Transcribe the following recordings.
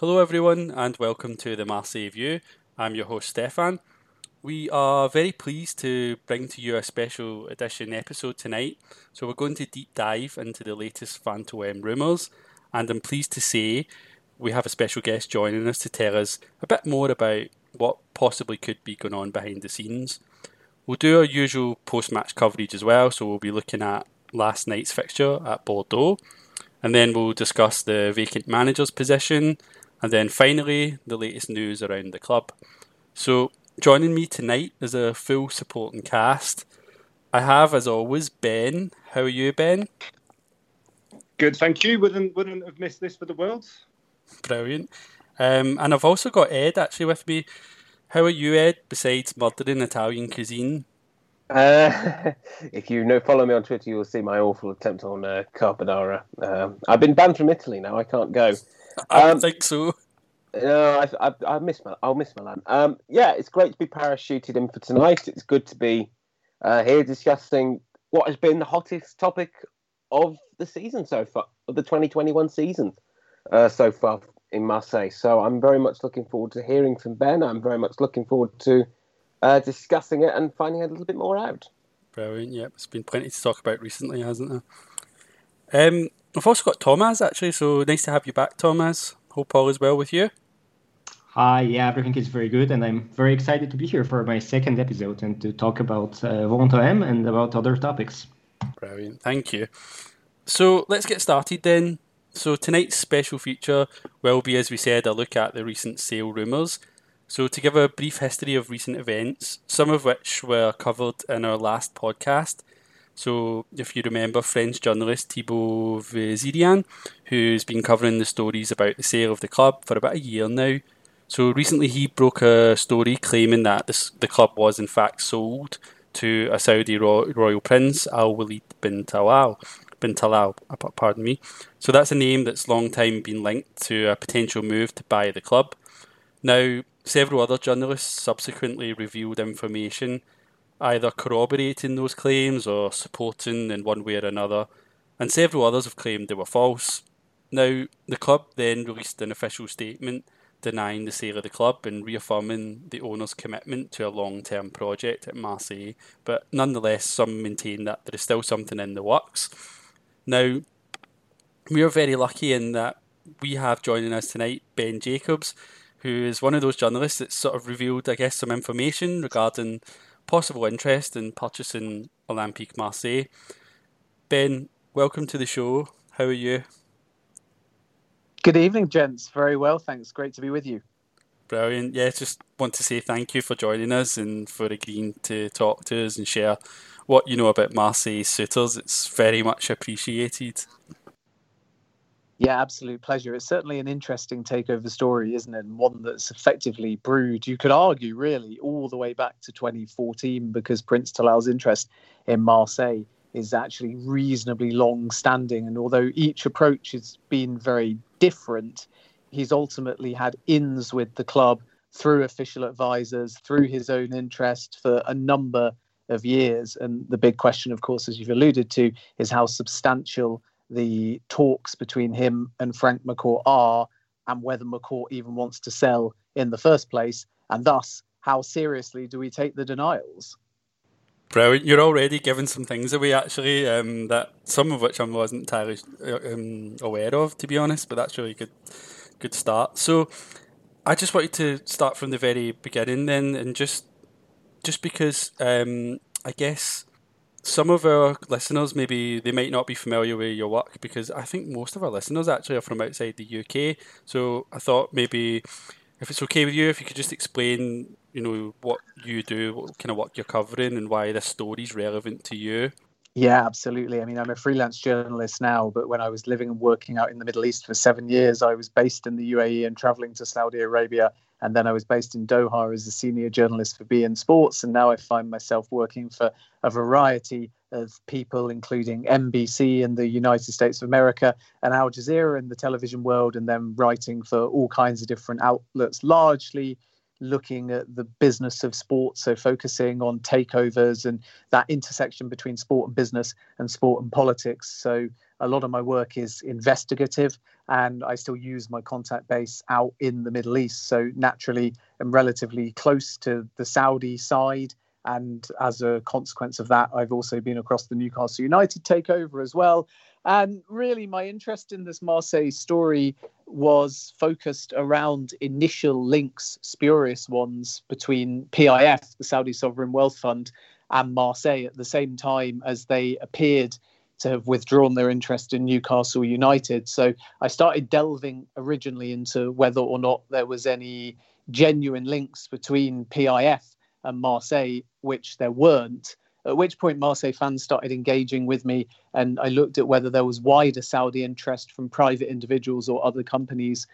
Hello, everyone, and welcome to the Marseille View. I'm your host, Stefan. We are very pleased to bring to you a special edition episode tonight. So, we're going to deep dive into the latest VenteOM rumours, and I'm pleased to say we have a special guest joining us to tell us a bit more about what possibly could be going on behind the scenes. We'll do our usual post match coverage as well, so we'll be looking at last night's fixture at Bordeaux, and then we'll discuss the vacant manager's position, and then finally the latest news around the club. So, joining me tonight is a full supporting cast. I have, as always, Ben. How are you, Ben? Good, thank you. Wouldn't wouldn't have missed this for the world. Brilliant. Um, and I've also got Ed actually with me. How are you, Ed? Besides murdering Italian cuisine, Uh, if you know, follow me on Twitter, you'll see my awful attempt on uh, carbonara. Um, I've been banned from Italy now. I can't go. I don't Um, think so. No, I, I, I miss Mil- I'll miss Milan. Um, yeah, it's great to be parachuted in for tonight. It's good to be uh, here discussing what has been the hottest topic of the season so far, of the 2021 season uh, so far in Marseille. So I'm very much looking forward to hearing from Ben. I'm very much looking forward to uh, discussing it and finding a little bit more out. Brilliant. Yep, it's been plenty to talk about recently, hasn't there? Um, I've also got Thomas actually, so nice to have you back, Thomas. Hope all is well with you. Hi, yeah, everything is very good, and I'm very excited to be here for my second episode and to talk about uh, and about other topics. Brilliant. Thank you. So let's get started then. So tonight's special feature will be, as we said, a look at the recent sale rumours. So to give a brief history of recent events, some of which were covered in our last podcast. So if you remember French journalist Thibaut Vezirian, who's been covering the stories about the sale of the club for about a year now. So recently he broke a story claiming that this, the club was in fact sold to a Saudi ro- royal prince, Al Walid bin Talal. Bin Talal, uh, pardon me. So that's a name that's long time been linked to a potential move to buy the club. Now, several other journalists subsequently revealed information either corroborating those claims or supporting in one way or another, and several others have claimed they were false. Now, the club then released an official statement denying the sale of the club and reaffirming the owner's commitment to a long term project at Marseille, but nonetheless, some maintain that there is still something in the works. Now, we are very lucky in that we have joining us tonight Ben Jacobs, who is one of those journalists that sort of revealed, I guess, some information regarding possible interest in purchasing Olympique Marseille. Ben, welcome to the show. How are you? Good evening, gents. Very well, thanks. Great to be with you. Brilliant. Yeah, just want to say thank you for joining us and for agreeing to talk to us and share what you know about Marseille suitors. It's very much appreciated. Yeah, absolute pleasure. It's certainly an interesting takeover story, isn't it? And one that's effectively brewed, you could argue, really, all the way back to 2014, because Prince Talal's interest in Marseille is actually reasonably long standing. And although each approach has been very different, he's ultimately had ins with the club through official advisors, through his own interest for a number of years. And the big question, of course, as you've alluded to, is how substantial the talks between him and Frank McCourt are, and whether McCourt even wants to sell in the first place, and thus how seriously do we take the denials? Brilliant. You're already giving some things away, actually, um, that some of which I wasn't entirely um, aware of, to be honest. But that's really good, good start. So, I just wanted to start from the very beginning, then, and just, just because um, I guess some of our listeners maybe they might not be familiar with your work because I think most of our listeners actually are from outside the UK. So I thought maybe if it's okay with you, if you could just explain, you know, what you do, what kind of work you're covering, and why this story is relevant to you. Yeah, absolutely. I mean, I'm a freelance journalist now, but when I was living and working out in the Middle East for seven years, I was based in the UAE and traveling to Saudi Arabia. And then I was based in Doha as a senior journalist for beIN Sports. And now I find myself working for a variety of people, including NBC in the United States of America and Al Jazeera in the television world, and then writing for all kinds of different outlets, largely looking at the business of sport, so focusing on takeovers and that intersection between sport and business and sport and politics. So a lot of my work is investigative and I still use my contact base out in the Middle East. So naturally, I'm relatively close to the Saudi side. And as a consequence of that, I've also been across the Newcastle United takeover as well. And really, my interest in this Marseille story was focused around initial links, spurious ones, between PIF, the Saudi Sovereign Wealth Fund, and Marseille at the same time as they appeared to have withdrawn their interest in Newcastle United. So I started delving originally into whether or not there was any genuine links between PIF and Marseille, which there weren't. At which point, Marseille fans started engaging with me, and I looked at whether there was wider Saudi interest from private individuals or other companies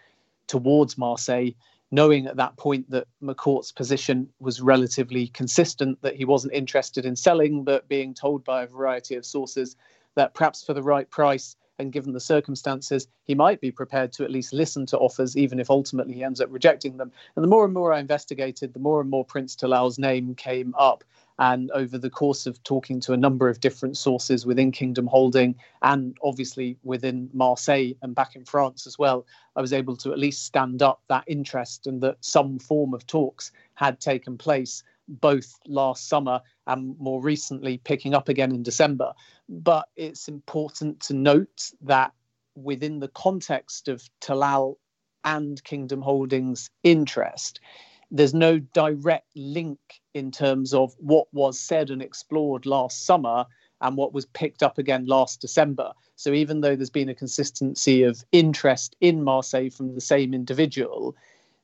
towards Marseille, knowing at that point that McCourt's position was relatively consistent, that he wasn't interested in selling, but being told by a variety of sources that perhaps for the right price and given the circumstances, he might be prepared to at least listen to offers, even if ultimately he ends up rejecting them. And the more and more I investigated, the more and more Prince Talal's name came up. And over the course of talking to a number of different sources within Kingdom Holding and obviously within Marseille and back in France as well, I was able to at least stand up that interest and that some form of talks had taken place both last summer and more recently picking up again in December. But it's important to note that within the context of Talal and Kingdom Holdings' interest, there's no direct link in terms of what was said and explored last summer and what was picked up again last December. So even though there's been a consistency of interest in Marseille from the same individual,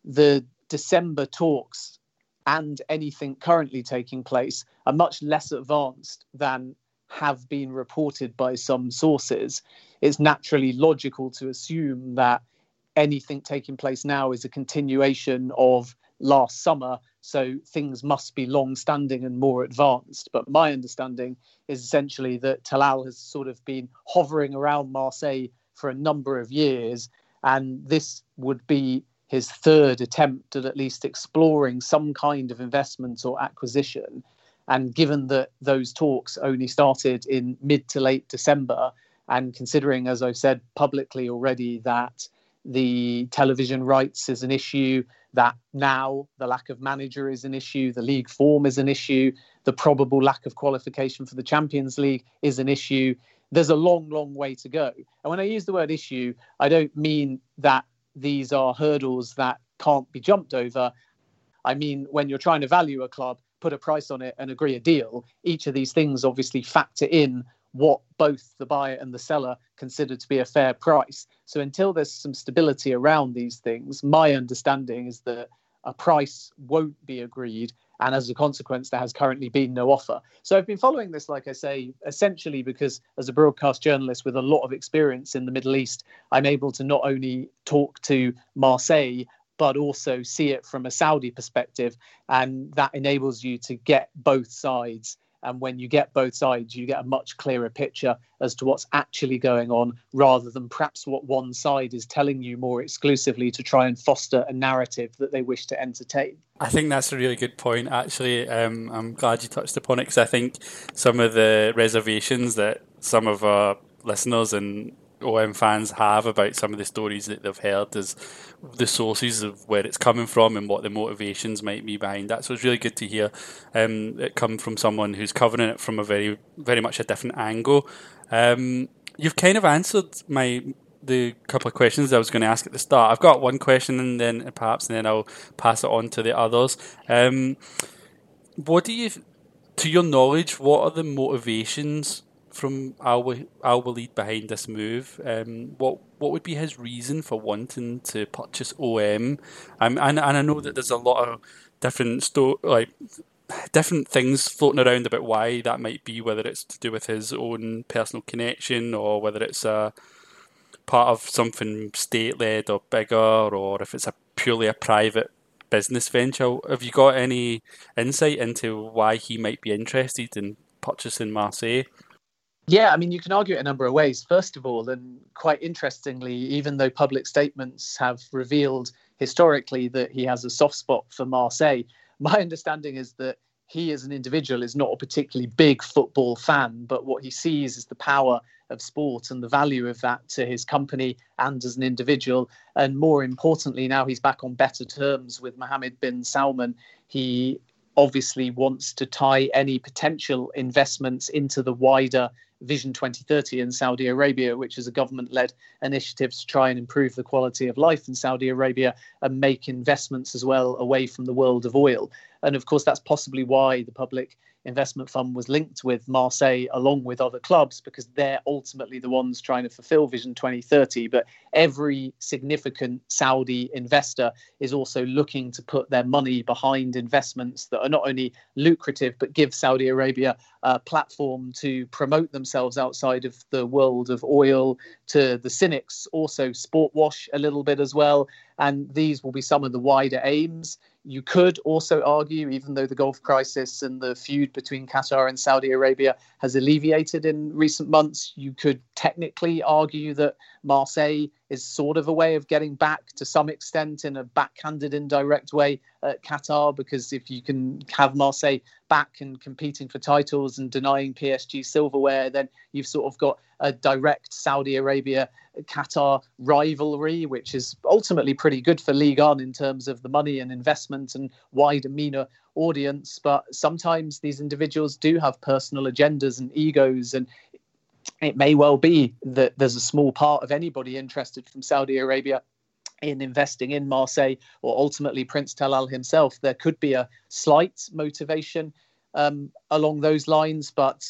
the December talks and anything currently taking place are much less advanced than have been reported by some sources. It's naturally logical to assume that anything taking place now is a continuation of last summer, so things must be long standing and more advanced. But my understanding is essentially that Talal has sort of been hovering around Marseille for a number of years, and this would be his third attempt at at least exploring some kind of investment or acquisition. And given that those talks only started in mid to late December, and considering, as I've said publicly already, that the television rights is an issue, that now the lack of manager is an issue, the league form is an issue, the probable lack of qualification for the Champions League is an issue. There's a long, long way to go. And when I use the word issue, I don't mean that these are hurdles that can't be jumped over. I mean, when you're trying to value a club, put a price on it and agree a deal, each of these things obviously factor in what both the buyer and the seller consider to be a fair price. So until there's some stability around these things, my understanding is that a price won't be agreed. And as a consequence, there has currently been no offer. So I've been following this, like I say, essentially because as a broadcast journalist with a lot of experience in the Middle East, I'm able to not only talk to Marseille, but also see it from a Saudi perspective. And that enables you to get both sides and when you get both sides, you get a much clearer picture as to what's actually going on rather than perhaps what one side is telling you more exclusively to try and foster a narrative that they wish to entertain. I think that's a really good point, actually. Um, I'm glad you touched upon it because I think some of the reservations that some of our listeners and OM fans have about some of the stories that they've heard is the sources of where it's coming from and what the motivations might be behind that. So it's really good to hear um, it come from someone who's covering it from a very, very much a different angle. Um, you've kind of answered my the couple of questions I was going to ask at the start. I've got one question and then perhaps and then I'll pass it on to the others. Um, what do you to your knowledge, what are the motivations from Al, Al Walid behind this move? Um, what what would be his reason for wanting to purchase OM? Um, and and I know that there's a lot of different sto- like different things floating around about why that might be, whether it's to do with his own personal connection or whether it's a part of something state led or bigger, or if it's a purely a private business venture. Have you got any insight into why he might be interested in purchasing Marseille? Yeah, I mean, you can argue it a number of ways. First of all, and quite interestingly, even though public statements have revealed historically that he has a soft spot for Marseille, my understanding is that he as an individual is not a particularly big football fan, but what he sees is the power of sport and the value of that to his company and as an individual. And more importantly, now he's back on better terms with Mohammed bin Salman. He obviously wants to tie any potential investments into the wider Vision 2030 in Saudi Arabia, which is a government led initiative to try and improve the quality of life in Saudi Arabia and make investments as well away from the world of oil. And of course, that's possibly why the public investment fund was linked with Marseille along with other clubs because they're ultimately the ones trying to fulfill Vision 2030. But every significant Saudi investor is also looking to put their money behind investments that are not only lucrative but give Saudi Arabia a platform to promote themselves outside of the world of oil. To the cynics, also sport wash a little bit as well. And these will be some of the wider aims. You could also argue, even though the Gulf crisis and the feud between Qatar and Saudi Arabia has alleviated in recent months, you could technically argue that Marseille is sort of a way of getting back to some extent in a backhanded, indirect way at Qatar, because if you can have Marseille back and competing for titles and denying PSG silverware, then you've sort of got a direct Saudi Arabia Qatar rivalry, which is ultimately pretty good for Ligue 1 in terms of the money and investment and wider MENA audience. But sometimes these individuals do have personal agendas and egos, and it may well be that there's a small part of anybody interested from Saudi Arabia in investing in Marseille or ultimately Prince Talal himself. There could be a slight motivation um, along those lines, but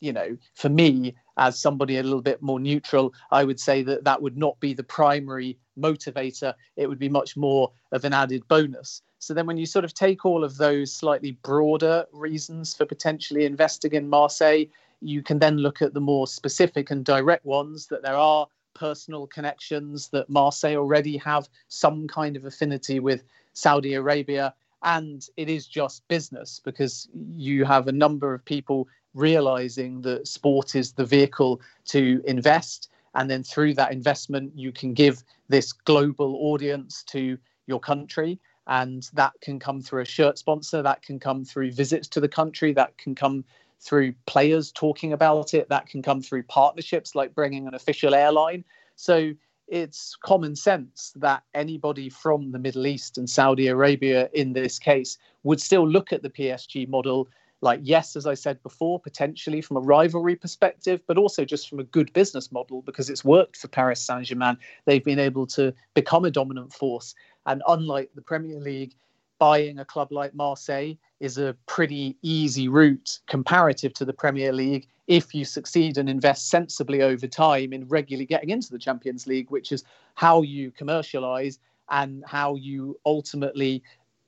you know, for me, as somebody a little bit more neutral, I would say that that would not be the primary motivator. It would be much more of an added bonus. So then, when you sort of take all of those slightly broader reasons for potentially investing in Marseille, you can then look at the more specific and direct ones that there are personal connections, that Marseille already have some kind of affinity with Saudi Arabia. And it is just business because you have a number of people realizing that sport is the vehicle to invest. And then through that investment, you can give this global audience to your country. And that can come through a shirt sponsor, that can come through visits to the country, that can come through players talking about it, that can come through partnerships like bringing an official airline. So it's common sense that anybody from the Middle East and Saudi Arabia, in this case, would still look at the PSG model like yes as i said before potentially from a rivalry perspective but also just from a good business model because it's worked for paris saint-germain. They've been able to become a dominant force. And unlike the premier league buying a club like marseille is a pretty easy route comparative to the premier league if you succeed and invest sensibly over time in regularly getting into the champions league which is how you commercialize and how you ultimately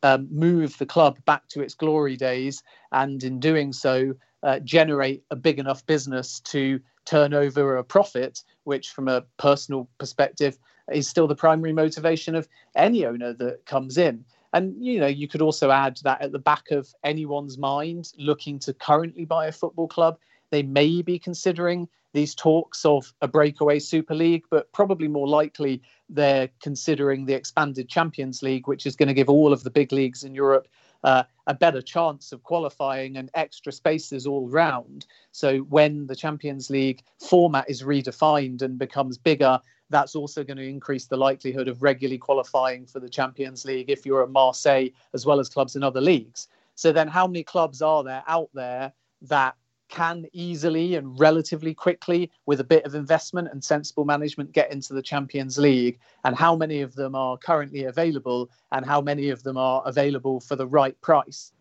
um, move the club back to its glory days, and in doing so, uh, generate a big enough business to turn over a profit, which, from a personal perspective, is still the primary motivation of any owner that comes in. And you know, you could also add that at the back of anyone's mind looking to currently buy a football club, they may be considering these talks of a breakaway Super League, but probably more likely they're considering the expanded Champions League, which is going to give all of the big leagues in Europe uh, a better chance of qualifying and extra spaces all round. So when the Champions League format is redefined and becomes bigger, that's also going to increase the likelihood of regularly qualifying for the Champions League if you're at Marseille as well as clubs in other leagues. So then, how many clubs are there out there that can easily and relatively quickly, with a bit of investment and sensible management, get into the Champions League, and how many of them are currently available, and how many of them are available for the right price.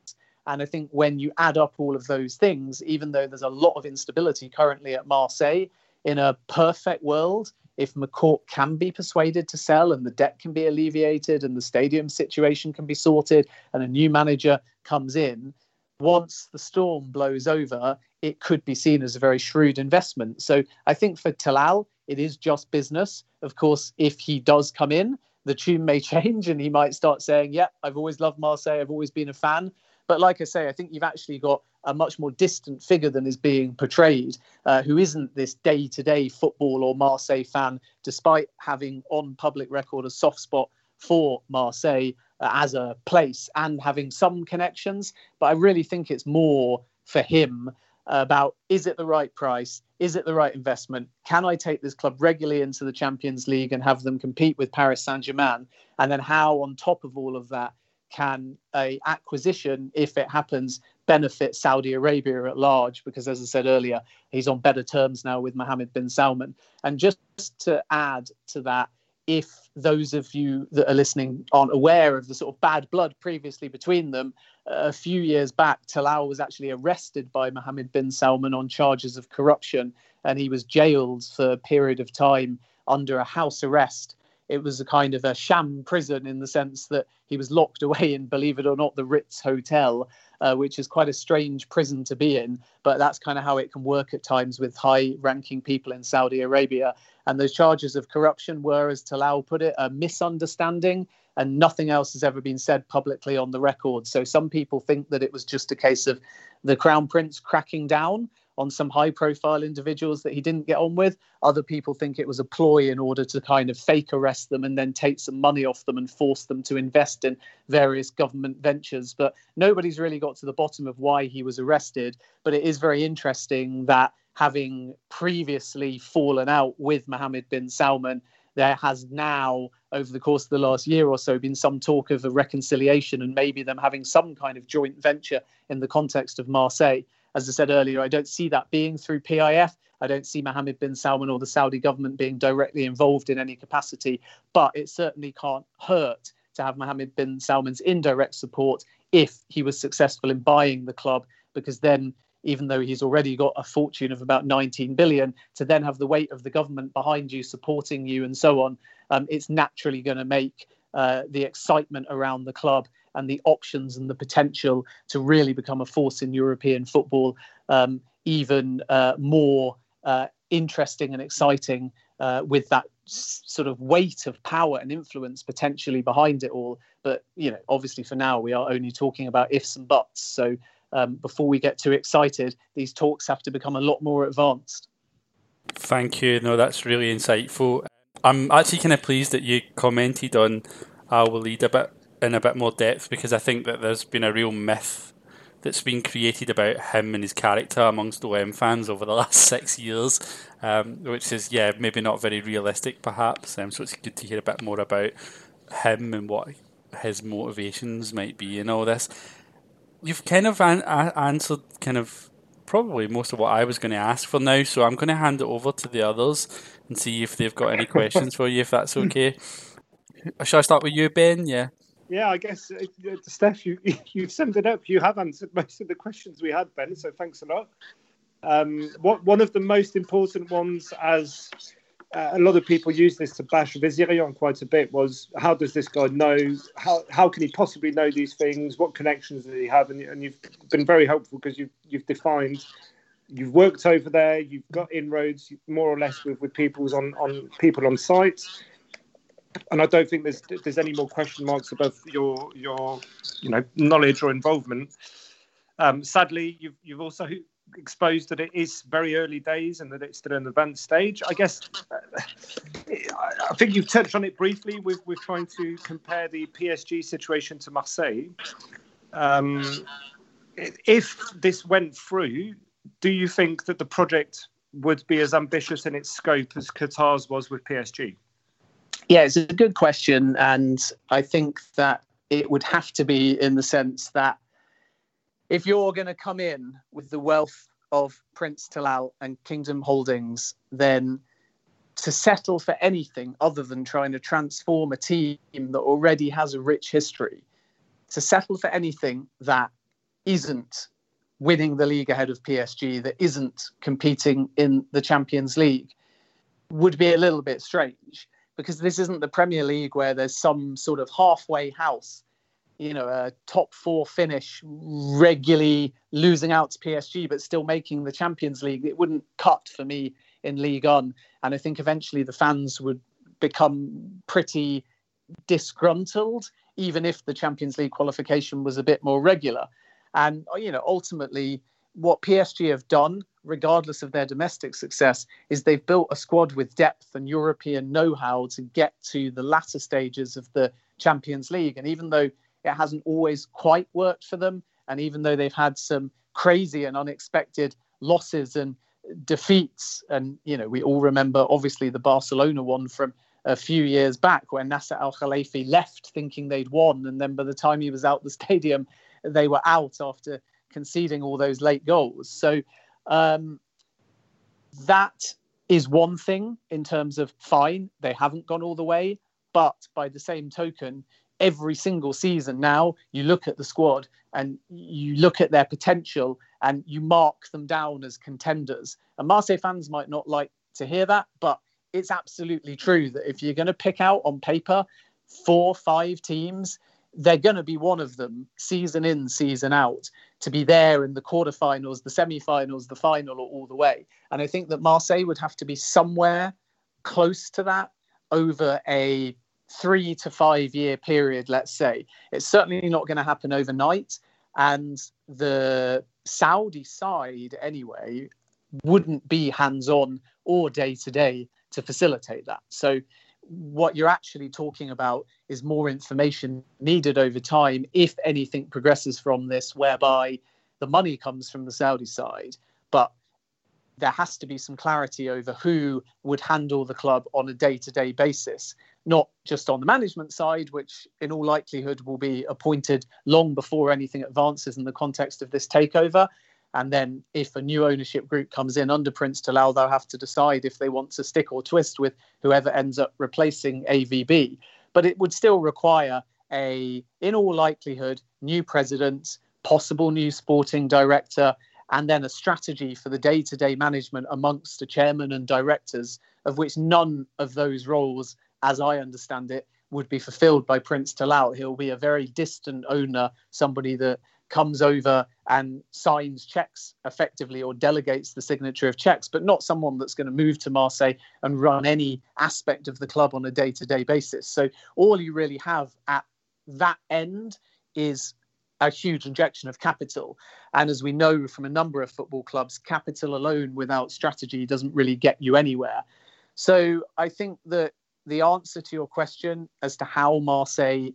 And I think when you add up all of those things, even though there's a lot of instability currently at Marseille, in a perfect world, if McCourt can be persuaded to sell and the debt can be alleviated and the stadium situation can be sorted and a new manager comes in, once the storm blows over, it could be seen as a very shrewd investment. So I think for Talal, it is just business. Of course, if he does come in, the tune may change and he might start saying, Yeah, I've always loved Marseille, I've always been a fan. But like I say, I think you've actually got a much more distant figure than is being portrayed, uh, who isn't this day to day football or Marseille fan, despite having on public record a soft spot for Marseille uh, as a place and having some connections. But I really think it's more for him about is it the right price? Is it the right investment? Can I take this club regularly into the Champions League and have them compete with Paris Saint Germain? And then how, on top of all of that, can a acquisition, if it happens, benefit Saudi Arabia at large? Because as I said earlier, he's on better terms now with Mohammed bin Salman. And just to add to that, if those of you that are listening aren't aware of the sort of bad blood previously between them, a few years back, Talal was actually arrested by Mohammed bin Salman on charges of corruption, and he was jailed for a period of time under a house arrest it was a kind of a sham prison in the sense that he was locked away in, believe it or not, the Ritz Hotel, uh, which is quite a strange prison to be in. But that's kind of how it can work at times with high ranking people in Saudi Arabia. And those charges of corruption were, as Talal put it, a misunderstanding. And nothing else has ever been said publicly on the record. So some people think that it was just a case of the Crown Prince cracking down on some high profile individuals that he didn't get on with. Other people think it was a ploy in order to kind of fake arrest them and then take some money off them and force them to invest in various government ventures. But nobody's really got to the bottom of why he was arrested. But it is very interesting that having previously fallen out with Mohammed bin Salman, there has now, over the course of the last year or so, been some talk of a reconciliation and maybe them having some kind of joint venture in the context of Marseille as I said earlier, I don't see that being through PIF. I don't see Mohammed bin Salman or the Saudi government being directly involved in any capacity, but it certainly can't hurt to have Mohammed bin Salman's indirect support if he was successful in buying the club, because then even though he's already got a fortune of about 19 billion, to then have the weight of the government behind you, supporting you, and so on, um, it's naturally going to make uh, the excitement around the club and the options and the potential to really become a force in European football um, even uh, more uh, interesting and exciting uh, with that sort of weight of power and influence potentially behind it all. But you know, obviously, for now, we are only talking about ifs and buts. So um, before we get too excited, these talks have to become a lot more advanced. Thank you. No, that's really insightful. I'm actually kind of pleased that you commented on Al Walid a bit in a bit more depth because I think that there's been a real myth that's been created about him and his character amongst OM fans over the last six years, um, which is yeah maybe not very realistic perhaps. Um, so it's good to hear a bit more about him and what his motivations might be and all this. You've kind of an- answered kind of probably most of what I was going to ask for now, so I'm going to hand it over to the others and see if they've got any questions for you, if that's okay. Shall I start with you, Ben? Yeah. Yeah, I guess, uh, Steph, you, you've summed it up. You have answered most of the questions we had, Ben, so thanks a lot. Um, what One of the most important ones, as uh, a lot of people use this to bash Vezirian quite a bit, was how does this guy know? How, how can he possibly know these things? What connections does he have? And, and you've been very helpful because you've, you've defined you've worked over there, you've got inroads more or less with, with people's on, on people on site and I don't think there's there's any more question marks about your your you know knowledge or involvement. Um, sadly, you've you've also exposed that it is very early days and that it's still an advanced stage. I guess uh, I think you've touched on it briefly with with trying to compare the PSG situation to Marseille. Um, if this went through, do you think that the project would be as ambitious in its scope as Qatar's was with PSG? Yeah, it's a good question. And I think that it would have to be in the sense that if you're going to come in with the wealth of Prince Talal and Kingdom Holdings, then to settle for anything other than trying to transform a team that already has a rich history, to settle for anything that isn't winning the league ahead of PSG, that isn't competing in the Champions League, would be a little bit strange because this isn't the Premier League where there's some sort of halfway house, you know, a top four finish, regularly losing out to PSG, but still making the Champions League. It wouldn't cut for me in League One. And I think eventually the fans would become pretty disgruntled, even if the Champions League qualification was a bit more regular. And, you know, ultimately, what PSG have done, regardless of their domestic success, is they've built a squad with depth and European know how to get to the latter stages of the Champions League. And even though it hasn't always quite worked for them, and even though they've had some crazy and unexpected losses and defeats, and you know, we all remember obviously the Barcelona one from a few years back when Nasser Al Khelaifi left thinking they'd won, and then by the time he was out the stadium, they were out after conceding all those late goals. So um, that is one thing in terms of fine. They haven't gone all the way, but by the same token, every single season now you look at the squad and you look at their potential and you mark them down as contenders. And Marseille fans might not like to hear that, but it's absolutely true that if you're going to pick out on paper four, five teams, they're going to be one of them season in, season out to be there in the quarterfinals, the semi-finals, the final, or all the way. And I think that Marseille would have to be somewhere close to that over a three to five year period, let's say. It's certainly not going to happen overnight. And the Saudi side, anyway, wouldn't be hands on or day to day to facilitate that. So, what you're actually talking about is more information needed over time if anything progresses from this, whereby the money comes from the Saudi side. But there has to be some clarity over who would handle the club on a day to day basis, not just on the management side, which in all likelihood will be appointed long before anything advances in the context of this takeover, and then if a new ownership group comes in under Prince Talal, they'll have to decide if they want to stick or twist with whoever ends up replacing AVB. But it would still require a, in all likelihood, new president, possible new sporting director, and then a strategy for the day to day management amongst the chairman and directors, of which none of those roles, as I understand it, would be fulfilled by Prince Talal. He'll be a very distant owner, somebody that comes over and signs checks effectively or delegates the signature of checks, but not someone that's going to move to Marseille and run any aspect of the club on a day to day basis. So all you really have at that end is a huge injection of capital. And as we know from a number of football clubs, capital alone without strategy doesn't really get you anywhere. So I think that the answer to your question as to how Marseille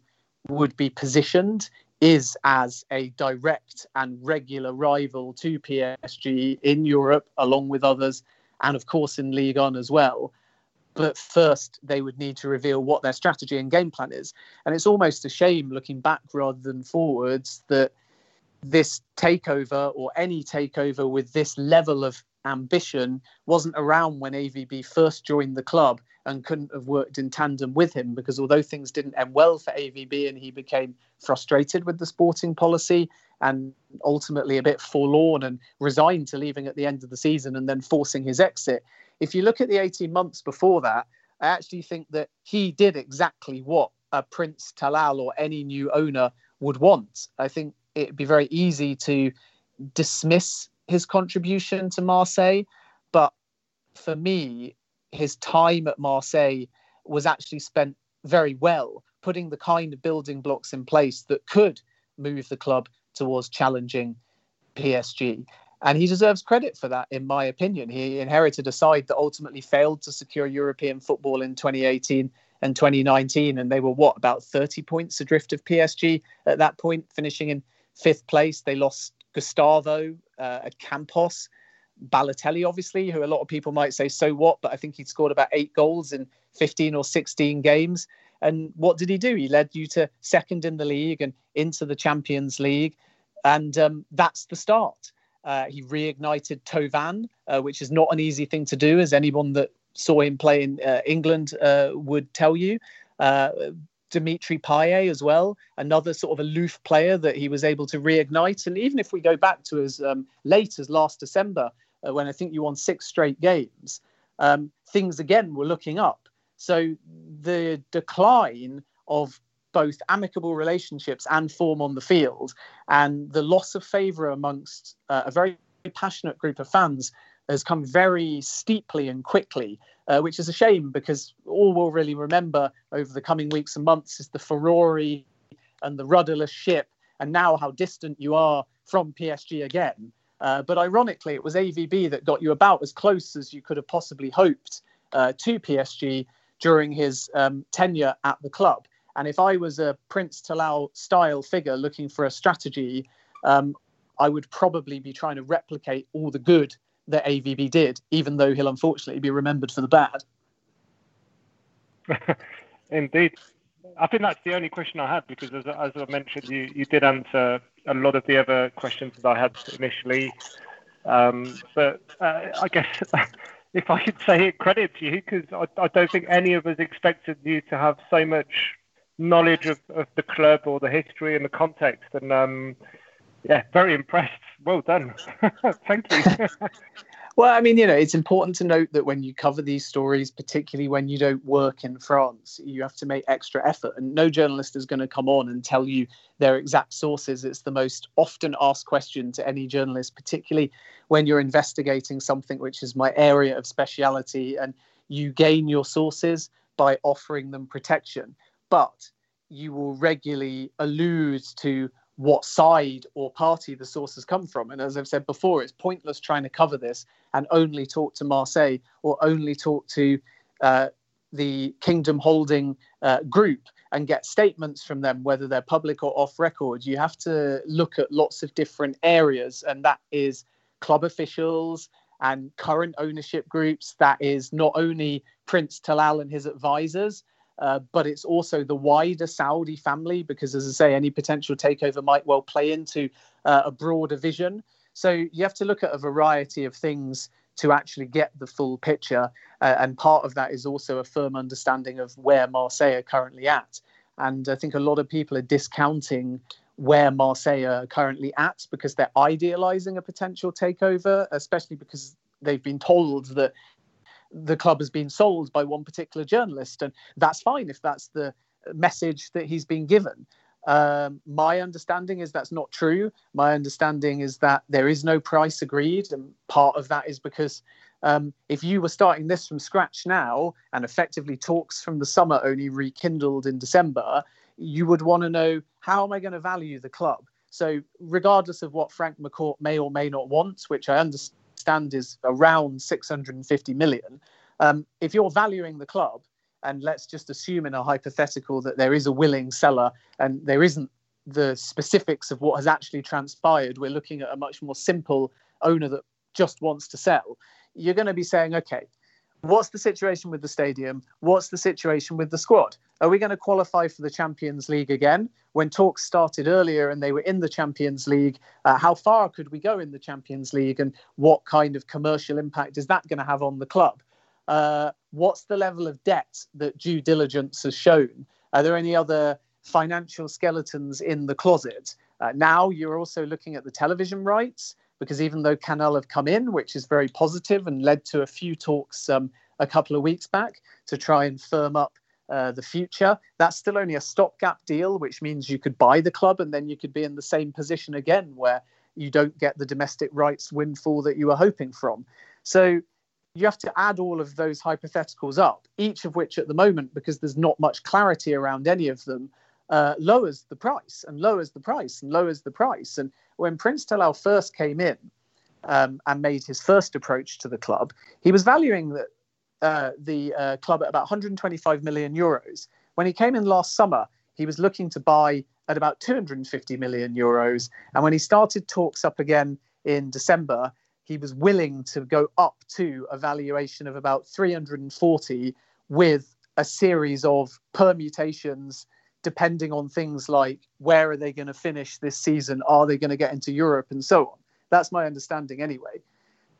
would be positioned is as a direct and regular rival to PSG in Europe, along with others, and of course in Ligue 1 as well. But first, they would need to reveal what their strategy and game plan is. And it's almost a shame, looking back rather than forwards, that this takeover or any takeover with this level of ambition wasn't around when AVB first joined the club and couldn't have worked in tandem with him because although things didn't end well for AVB and he became frustrated with the sporting policy and ultimately a bit forlorn and resigned to leaving at the end of the season and then forcing his exit. If you look at the 18 months before that, I actually think that he did exactly what a Prince Talal or any new owner would want. I think it'd be very easy to dismiss his contribution to Marseille, but for me, his time at Marseille was actually spent very well, putting the kind of building blocks in place that could move the club towards challenging PSG. And he deserves credit for that, in my opinion. He inherited a side that ultimately failed to secure European football in 2018 and 2019. And they were, what, about 30 points adrift of PSG at that point, finishing in fifth place. They lost Gustavo uh, Campos. Balotelli, obviously, who a lot of people might say, so what? But I think he scored about eight goals in 15 or 16 games. And what did he do? He led you to second in the league and into the Champions League. And um, that's the start. Uh, he reignited Thauvin, uh, which is not an easy thing to do, as anyone that saw him play in uh, England uh, would tell you. Dimitri Payet as well, another sort of aloof player that he was able to reignite. And even if we go back to as um, late as last December, uh, when I think you won six straight games, um, things again were looking up. So the decline of both amicable relationships and form on the field, and the loss of favour amongst uh, a very passionate group of fans has come very steeply and quickly, uh, which is a shame because all we'll really remember over the coming weeks and months is the Ferrari and the rudderless ship, and now how distant you are from PSG again. Uh, but ironically, it was AVB that got you about as close as you could have possibly hoped uh, to PSG during his um, tenure at the club. And if I was a Prince Talal style figure looking for a strategy, um, I would probably be trying to replicate all the good that AVB did, even though he'll unfortunately be remembered for the bad. Indeed. I think that's the only question I had because, as, as I mentioned, you, you did answer a lot of the other questions that I had initially. Um, but uh, I guess if I could say it, credit to you because I, I, don't think any of us expected you to have so much knowledge of, of the club or the history and the context. And um, yeah, very impressed. Well done. Thank you. Well, I mean, you know, it's important to note that when you cover these stories, particularly when you don't work in France, you have to make extra effort. And no journalist is going to come on and tell you their exact sources. It's the most often asked question to any journalist, particularly when you're investigating something which is my area of speciality. And you gain your sources by offering them protection. But you will regularly allude to what side or party the sources come from. And as I've said before, it's pointless trying to cover this and only talk to Marseille or only talk to uh, the kingdom holding uh, group and get statements from them, whether they're public or off record. You have to look at lots of different areas, and that is club officials and current ownership groups. That is not only Prince Talal and his advisors, uh, but it's also the wider Saudi family because, as I say, any potential takeover might well play into uh, a broader vision. So you have to look at a variety of things to actually get the full picture. Uh, and part of that is also a firm understanding of where Marseille are currently at. And I think a lot of people are discounting where Marseille are currently at because they're idealizing a potential takeover, especially because they've been told that the club has been sold by one particular journalist, and that's fine if that's the message that he's been given. Um, my understanding is that's not true. My understanding is that there is no price agreed, and part of that is because um, if you were starting this from scratch now and effectively talks from the summer only rekindled in December, you would want to know how am I going to value the club? So, regardless of what Frank McCourt may or may not want, which I understand stand is around 650 million. Um, if you're valuing the club, and let's just assume in a hypothetical that there is a willing seller and there isn't the specifics of what has actually transpired, we're looking at a much more simple owner that just wants to sell. You're going to be saying, okay, What's the situation with the stadium? What's the situation with the squad? Are we going to qualify for the Champions League again? When talks started earlier and they were in the Champions League, uh, how far could we go in the Champions League and what kind of commercial impact is that going to have on the club? Uh, what's the level of debt that due diligence has shown? Are there any other financial skeletons in the closet? Uh, now you're also looking at the television rights because even though Canal have come in, which is very positive and led to a few talks um, a couple of weeks back to try and firm up uh, the future, that's still only a stopgap deal, which means you could buy the club and then you could be in the same position again where you don't get the domestic rights windfall that you were hoping from. So you have to add all of those hypotheticals up, each of which at the moment, because there's not much clarity around any of them, uh, lowers the price and lowers the price and lowers the price. And when Prince Talal first came in um, and made his first approach to the club, he was valuing the, uh, the uh, club at about 125 million euros. When he came in last summer, he was looking to buy at about 250 million euros. And when he started talks up again in December, he was willing to go up to a valuation of about 340 with a series of permutations depending on things like where are they going to finish this season? Are they going to get into Europe and so on? That's my understanding anyway.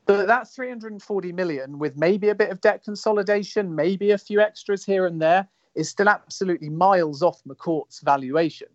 But that 340 million with maybe a bit of debt consolidation, maybe a few extras here and there, is still absolutely miles off McCourt's valuation.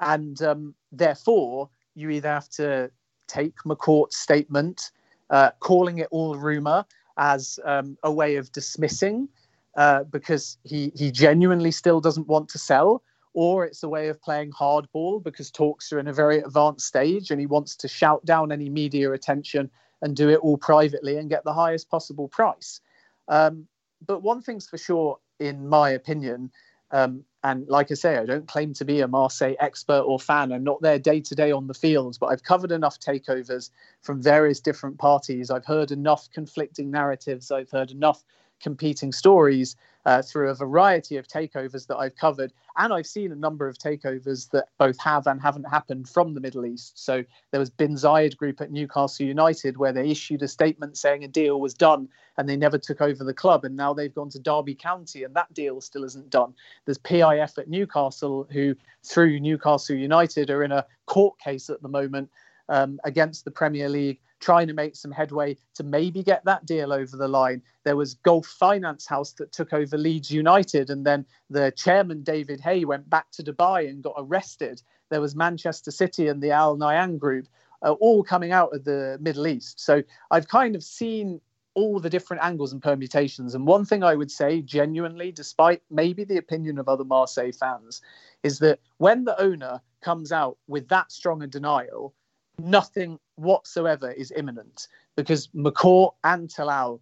And um, therefore, you either have to take McCourt's statement, uh, calling it all rumour, as um, a way of dismissing uh, because he, he genuinely still doesn't want to sell, or it's a way of playing hardball because talks are in a very advanced stage and he wants to shout down any media attention and do it all privately and get the highest possible price. Um, but one thing's for sure, in my opinion, um, and like I say, I don't claim to be a Marseille expert or fan. I'm not there day to day on the fields, but I've covered enough takeovers from various different parties. I've heard enough conflicting narratives. I've heard enough competing stories uh, through a variety of takeovers that I've covered. And I've seen a number of takeovers that both have and haven't happened from the Middle East. So there was Bin Zayed Group at Newcastle United, where they issued a statement saying a deal was done and they never took over the club. And now they've gone to Derby County and that deal still isn't done. There's PIF at Newcastle, who through Newcastle United are in a court case at the moment um, against the Premier League trying to make some headway to maybe get that deal over the line. There was Gulf Finance House that took over Leeds United, and then the chairman, David Haigh, went back to Dubai and got arrested. There was Manchester City and the Al Nahyan Group, uh, all coming out of the Middle East. So I've kind of seen all the different angles and permutations. And one thing I would say, genuinely, despite maybe the opinion of other Marseille fans, is that when the owner comes out with that strong a denial, nothing whatsoever is imminent because McCourt and Talal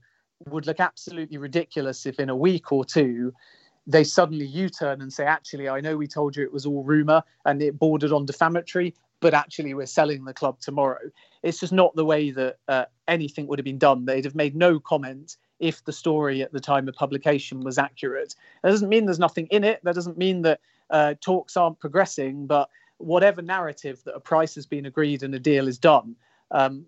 would look absolutely ridiculous if in a week or two they suddenly U-turn and say, actually, I know we told you it was all rumor and it bordered on defamatory, but actually we're selling the club tomorrow. It's just not the way that uh, anything would have been done. They'd have made no comment if the story at the time of publication was accurate. That doesn't mean there's nothing in it. That doesn't mean that uh, talks aren't progressing, but whatever narrative that a price has been agreed and a deal is done, um,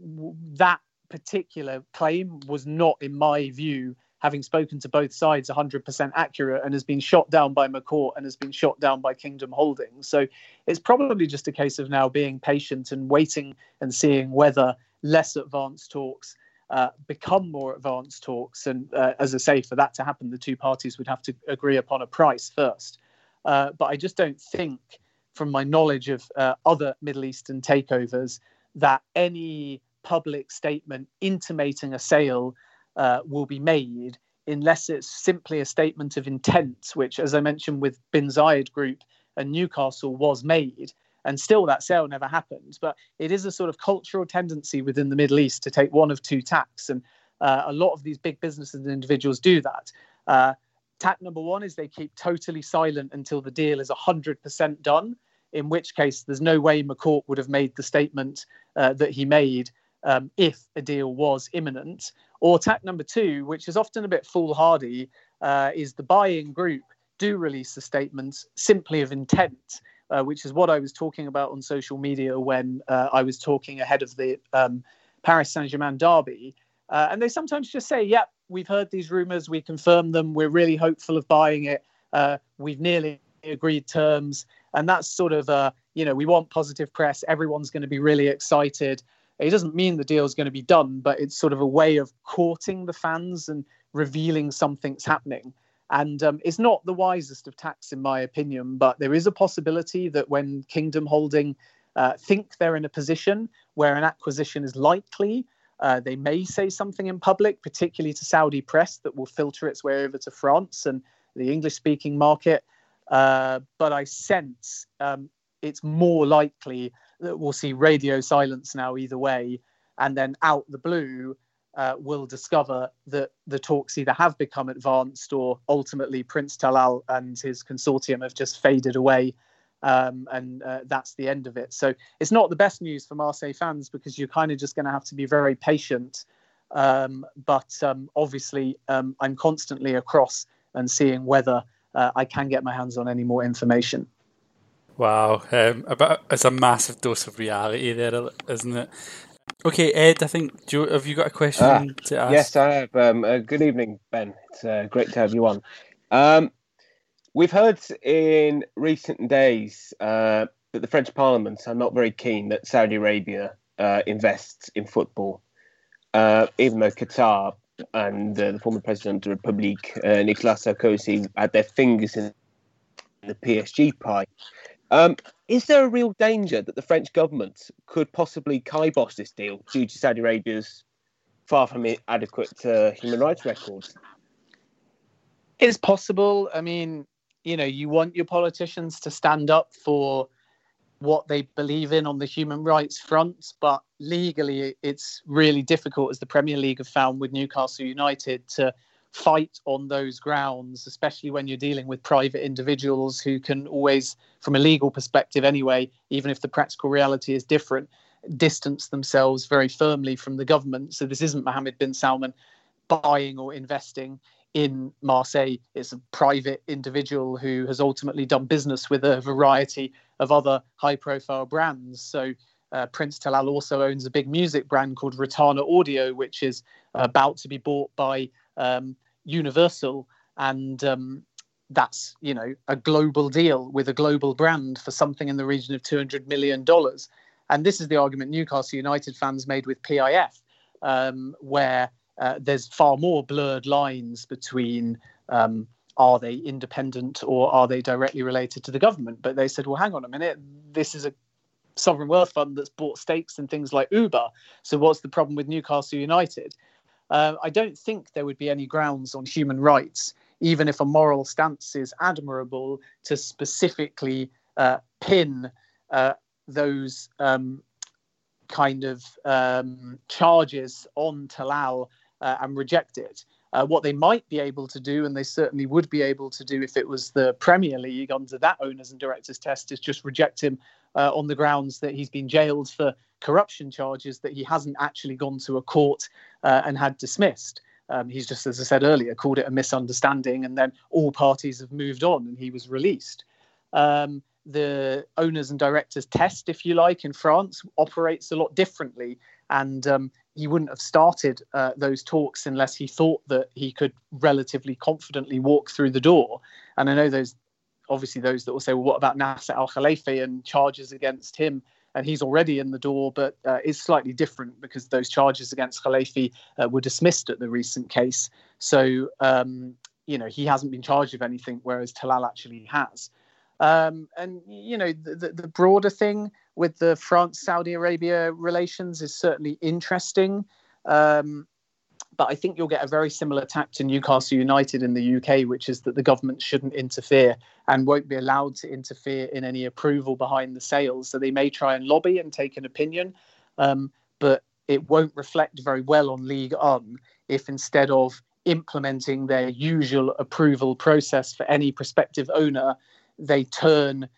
that particular claim was not, in my view, having spoken to both sides, 100% accurate and has been shot down by McCourt and has been shot down by Kingdom Holdings. So it's probably just a case of now being patient and waiting and seeing whether less advanced talks uh, become more advanced talks. And uh, as I say, for that to happen, the two parties would have to agree upon a price first. Uh, but I just don't think from my knowledge of uh, other Middle Eastern takeovers that any public statement intimating a sale uh, will be made unless it's simply a statement of intent, which, as I mentioned with Bin Zayed Group and Newcastle, was made. And still, that sale never happened. But it is a sort of cultural tendency within the Middle East to take one of two tacks. And uh, a lot of these big businesses and individuals do that. Uh, tack number one is they keep totally silent until the deal is 100% done in which case there's no way McCourt would have made the statement uh, that he made um, if a deal was imminent. Or tack number two, which is often a bit foolhardy, uh, is the buying group do release the statements simply of intent, uh, which is what I was talking about on social media when uh, I was talking ahead of the um, Paris Saint Germain derby. Uh, and they sometimes just say, yep, we've heard these rumors, we confirm them, we're really hopeful of buying it, uh, we've nearly agreed terms. And that's sort of uh, you know we want positive press. Everyone's going to be really excited. It doesn't mean the deal is going to be done but it's sort of a way of courting the fans and revealing something's happening. And um, it's not the wisest of tacks in my opinion but there is a possibility that when kingdom holding uh, think they're in a position where an acquisition is likely uh, they may say something in public particularly to saudi press that will filter its way over to france and the english speaking market uh, but I sense um, it's more likely that we'll see radio silence now either way, and then out the blue, uh, we'll discover that the talks either have become advanced or ultimately Prince Talal and his consortium have just faded away. Um, and uh, that's the end of it. So it's not the best news for Marseille fans because you're kind of just going to have to be very patient. Um, but um, obviously, um, I'm constantly across and seeing whether uh, I can get my hands on any more information. Wow, um, about, it's a massive dose of reality there, isn't it? Okay, Ed, I think, you, have you got a question uh, to ask? Yes, I have. Um, uh, good evening, Ben. It's uh, great to have you on. Um, we've heard in recent days uh, that the French Parliament are not very keen that Saudi Arabia uh, invests in football, even though Qatar and uh, the former president of the Republic, uh, Nicolas Sarkozy, had their fingers in the PSG pie. Um, is there a real danger that the French government could possibly kibosh this deal due to Saudi Arabia's far from adequate uh, human rights records? It's possible. I mean, you know, you want your politicians to stand up for what they believe in on the human rights front, but legally it's really difficult, as the Premier League have found with Newcastle United, to fight on those grounds, especially when you're dealing with private individuals who can always, from a legal perspective anyway, even if the practical reality is different, distance themselves very firmly from the government. So this isn't Mohammed bin Salman buying or investing in Marseille. It's a private individual who has ultimately done business with a variety of other high profile brands. So uh, Prince Talal also owns a big music brand called Rotana Audio, which is about to be bought by um, Universal, and um, that's you know a global deal with a global brand for something in the region of two hundred million dollars. And this is the argument Newcastle United fans made with PIF, um, where uh, there's far more blurred lines between um, are they independent or are they directly related to the government? But they said, well, hang on a minute, this is a sovereign wealth fund that's bought stakes in things like Uber. So what's the problem with Newcastle United? Uh, I don't think there would be any grounds on human rights, even if a moral stance is admirable, to specifically uh, pin uh, those um, kind of um, charges on Talal uh, and reject it. Uh, what they might be able to do, and they certainly would be able to do if it was the Premier League under that owners and directors test, is just reject him uh, on the grounds that he's been jailed for corruption charges that he hasn't actually gone to a court uh, and had dismissed. Um, he's just, as I said earlier, called it a misunderstanding, and then all parties have moved on and he was released. Um, the owners and directors test, if you like, in France operates a lot differently. And um, he wouldn't have started uh, those talks unless he thought that he could relatively confidently walk through the door. And I know those, obviously, those that will say, well, what about Nasser Al Khelaifi and charges against him? And he's already in the door, but uh, is slightly different because those charges against Khelaifi uh, were dismissed at the recent case. So, um, you know, he hasn't been charged with anything, whereas Talal actually has. Um, and you know, the, the, broader thing with the France Saudi Arabia relations is certainly interesting. Um, but I think you'll get a very similar tack to Newcastle United in the UK, which is that the government shouldn't interfere and won't be allowed to interfere in any approval behind the sales. So they may try and lobby and take an opinion, um, but it won't reflect very well on Ligue 1 if instead of implementing their usual approval process for any prospective owner, they turn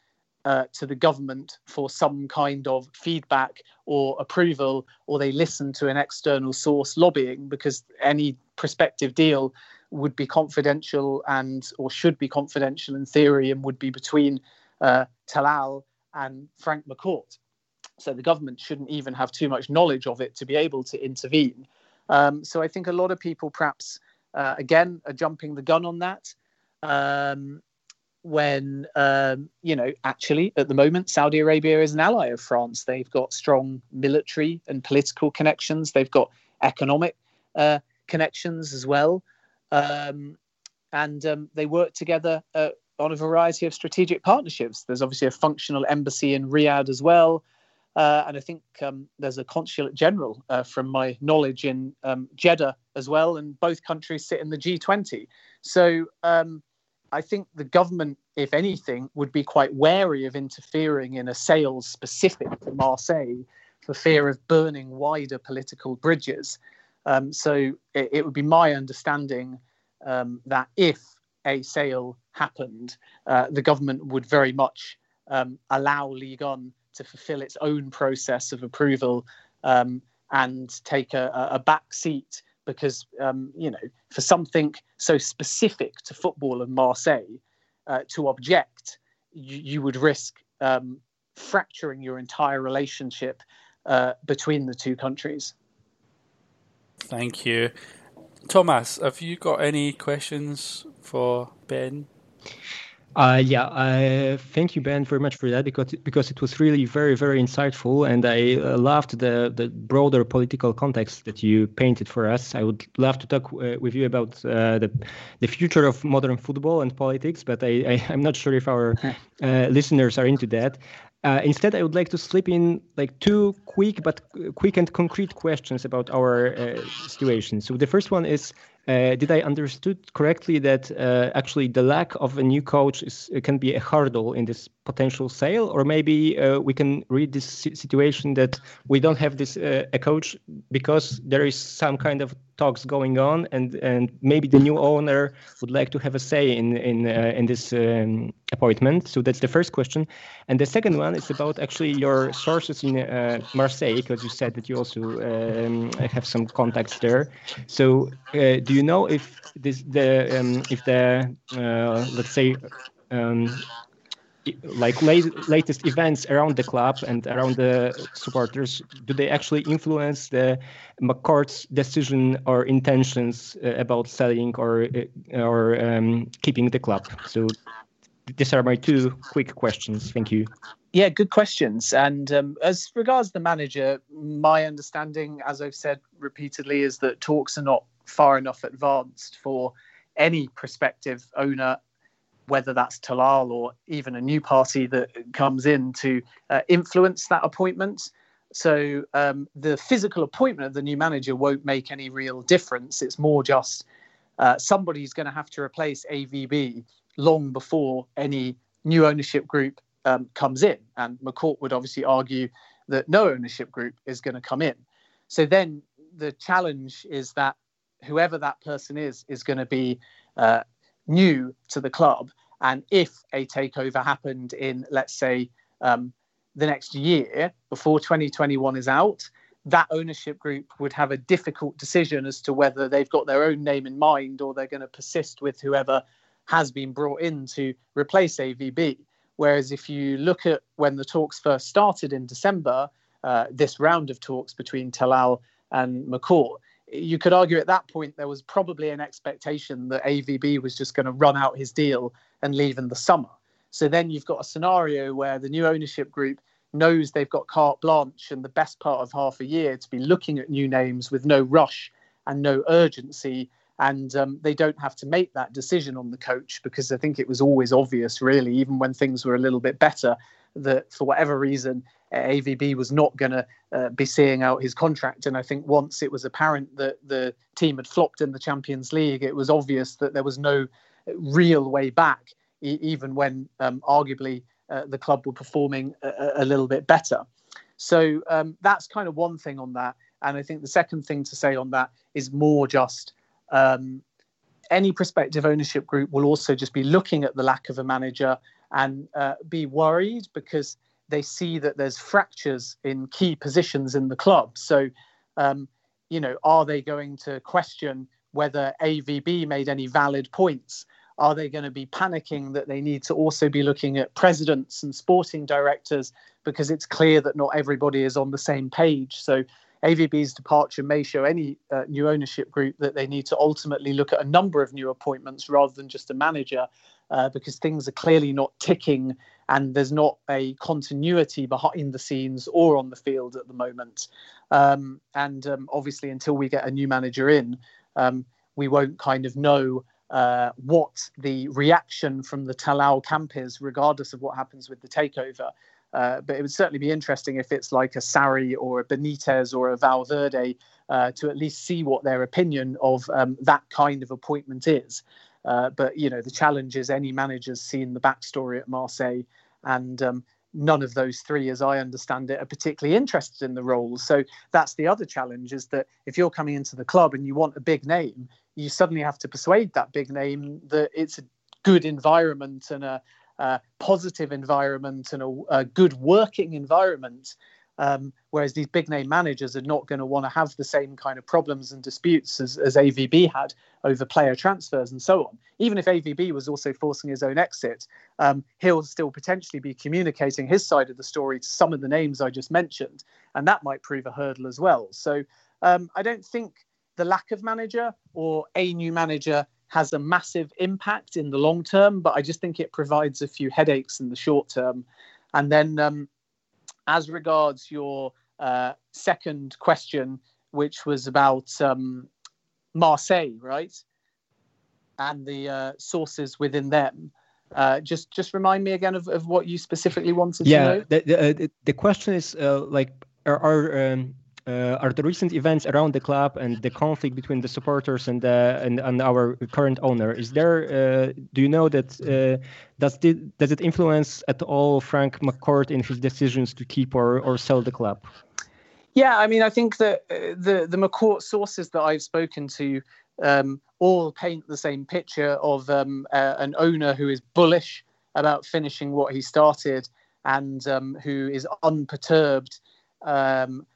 uh, to the government for some kind of feedback or approval, or they listen to an external source lobbying because any prospective deal would be confidential and or should be confidential in theory and would be between uh, Talal and Frank McCourt. So the government shouldn't even have too much knowledge of it to be able to intervene. Um, so I think a lot of people perhaps, uh, again, are jumping the gun on that. Um, when um, you know actually at the moment Saudi Arabia is an ally of France. They've got strong military and political connections. They've got economic uh, connections as well, um, and um, they work together uh, on a variety of strategic partnerships. There's obviously a functional embassy in Riyadh as well. Uh, and I think um, there's a consulate general, uh, from my knowledge, in um, Jeddah as well. And both countries sit in the G20. So um, I think the government, if anything, would be quite wary of interfering in a sales specific to Marseille for fear of burning wider political bridges. Um, so it, it, would be my understanding um, that if a sale happened, uh, the government would very much um, allow Ligue 1 to fulfill its own process of approval um, and take a, a back seat because um, you know for something so specific to football and Marseille uh, to object, you, you would risk um, fracturing your entire relationship uh, between the two countries. Thank you, Thomas. Have you got any questions for Ben? Uh, yeah, uh, thank you, Ben, very much for that because because it was really very very insightful, and I uh, loved the the broader political context that you painted for us. I would love to talk uh, with you about uh, the the future of modern football and politics, but I, I am not sure if our uh, listeners are into that. Uh, instead, I would like to slip in like two quick but quick and concrete questions about our uh, situation. So the first one is uh, did I understood correctly that uh, actually the lack of a new coach is can be a hurdle in this potential sale, or maybe uh, we can read this situation that we don't have this uh, a coach because there is some kind of talks going on, and and maybe the new owner would like to have a say in in uh, in this um, appointment. So that's the first question, and the second one is about actually your sources in uh, Marseille, because you said that you also um, have some contacts there. So do you know if this the um, if the let's say um, like late, latest events around the club and around the supporters do they actually influence the McCourt's decision or intentions uh, about selling or uh, or um, keeping the club? So these are my two quick questions. Thank you. Yeah good questions. And um, as regards the manager my understanding as i've said repeatedly is that talks are not far enough advanced for any prospective owner whether that's Talal or even a new party that comes in to uh, influence that appointment. So um, the physical appointment of the new manager won't make any real difference. It's more just uh, somebody's going to have to replace AVB long before any new ownership group um, comes in. And McCourt would obviously argue that no ownership group is going to come in. So then the challenge is that whoever that person is is going to be uh, new to the club. And if a takeover happened in, let's say, um, the next year before 2021 is out, that ownership group would have a difficult decision as to whether they've got their own name in mind or they're going to persist with whoever has been brought in to replace AVB. Whereas if you look at when the talks first started in December, uh, this round of talks between Talal and McCourt, you could argue at that point there was probably an expectation that AVB was just going to run out his deal and leave in the summer. So then you've got a scenario where the new ownership group knows they've got carte blanche and the best part of half a year to be looking at new names with no rush and no urgency. And um, they don't have to make that decision on the coach because I think it was always obvious, really, even when things were a little bit better, that for whatever reason, AVB was not going to uh, be seeing out his contract. And I think once it was apparent that the team had flopped in the Champions League, it was obvious that there was no real way back, e- even when um, arguably uh, the club were performing a, a little bit better. So um, that's kind of one thing on that. And I think the second thing to say on that is more just um, any prospective ownership group will also just be looking at the lack of a manager and uh, be worried because they see that there's fractures in key positions in the club. So, um, you know, are they going to question whether AVB made any valid points? Are they going to be panicking that they need to also be looking at presidents and sporting directors because it's clear that not everybody is on the same page? So, AVB's departure may show any uh, new ownership group that they need to ultimately look at a number of new appointments rather than just a manager uh, because things are clearly not ticking and there's not a continuity behind the scenes or on the field at the moment. Um, and um, obviously, until we get a new manager in, um, we won't kind of know uh, what the reaction from the Talal camp is, regardless of what happens with the takeover. Uh, but it would certainly be interesting if it's like a Sarri or a Benitez or a Valverde uh, to at least see what their opinion of um, that kind of appointment is. Uh, but you know, the challenge is any manager's seen the backstory at Marseille, and um, none of those three, as I understand it, are particularly interested in the role. So that's the other challenge: is that if you're coming into the club and you want a big name, you suddenly have to persuade that big name that it's a good environment and a, a positive environment and a, a good working environment um, whereas these big name managers are not going to want to have the same kind of problems and disputes as, as AVB had over player transfers and so on. Even if AVB was also forcing his own exit, um, he'll still potentially be communicating his side of the story to some of the names I just mentioned, and that might prove a hurdle as well. So um, I don't think the lack of manager or a new manager has a massive impact in the long term, but I just think it provides a few headaches in the short term. And then, um, as regards your uh, second question, which was about um, Marseille, right, and the uh, sources within them. Uh, just just remind me again of, of what you specifically wanted yeah, to know. the the, uh, the question is uh, like are are, um, uh, are the recent events around the club and the conflict between the supporters and uh, and, and our current owner is there uh, do you know that uh, does it does it influence at all Frank McCourt in his decisions to keep or, or sell the club? Yeah, I mean, I think that uh, the the McCourt sources that I've spoken to um, all paint the same picture of um, uh, an owner who is bullish about finishing what he started and um, who is unperturbed um,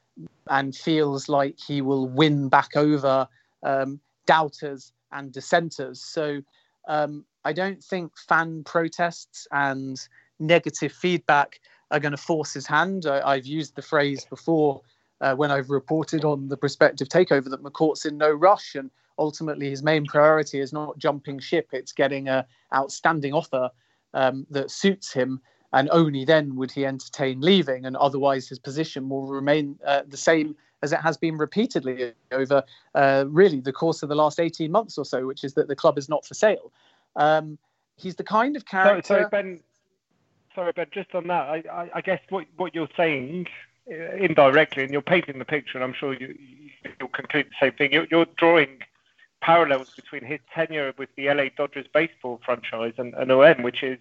and feels like he will win back over um, doubters and dissenters. So um, I don't think fan protests and negative feedback are going to force his hand. I, have used the phrase before uh, when I've reported on the prospective takeover that McCourt's in no rush and ultimately his main priority is not jumping ship; it's getting a outstanding offer um, that suits him, and only then would he entertain leaving. And otherwise, his position will remain uh, the same as it has been repeatedly over uh, really the course of the last eighteen months or so, which is that the club is not for sale. Um, he's the kind of character. Sorry, sorry, Ben. Sorry, Ben. Just on that, I, I, I guess what what you're saying uh, indirectly, and you're painting the picture, and I'm sure you, you'll conclude the same thing. You're, you're drawing parallels between his tenure with the LA Dodgers baseball franchise and, and OM, which is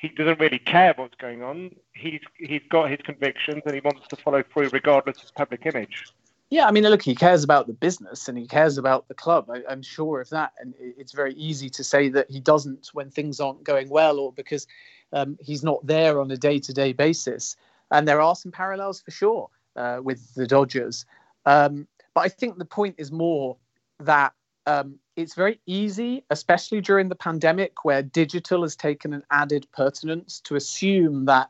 he doesn't really care what's going on. He's he's got his convictions and he wants to follow through regardless of public image. Yeah, I mean, look, he cares about the business and he cares about the club. I, am sure of that, and it's very easy to say that he doesn't when things aren't going well, or because um, he's not there on a day-to-day basis. And there are some parallels for sure uh, with the Dodgers. Um, but I think the point is more that um, it's very easy, especially during the pandemic, where digital has taken an added pertinence, to assume that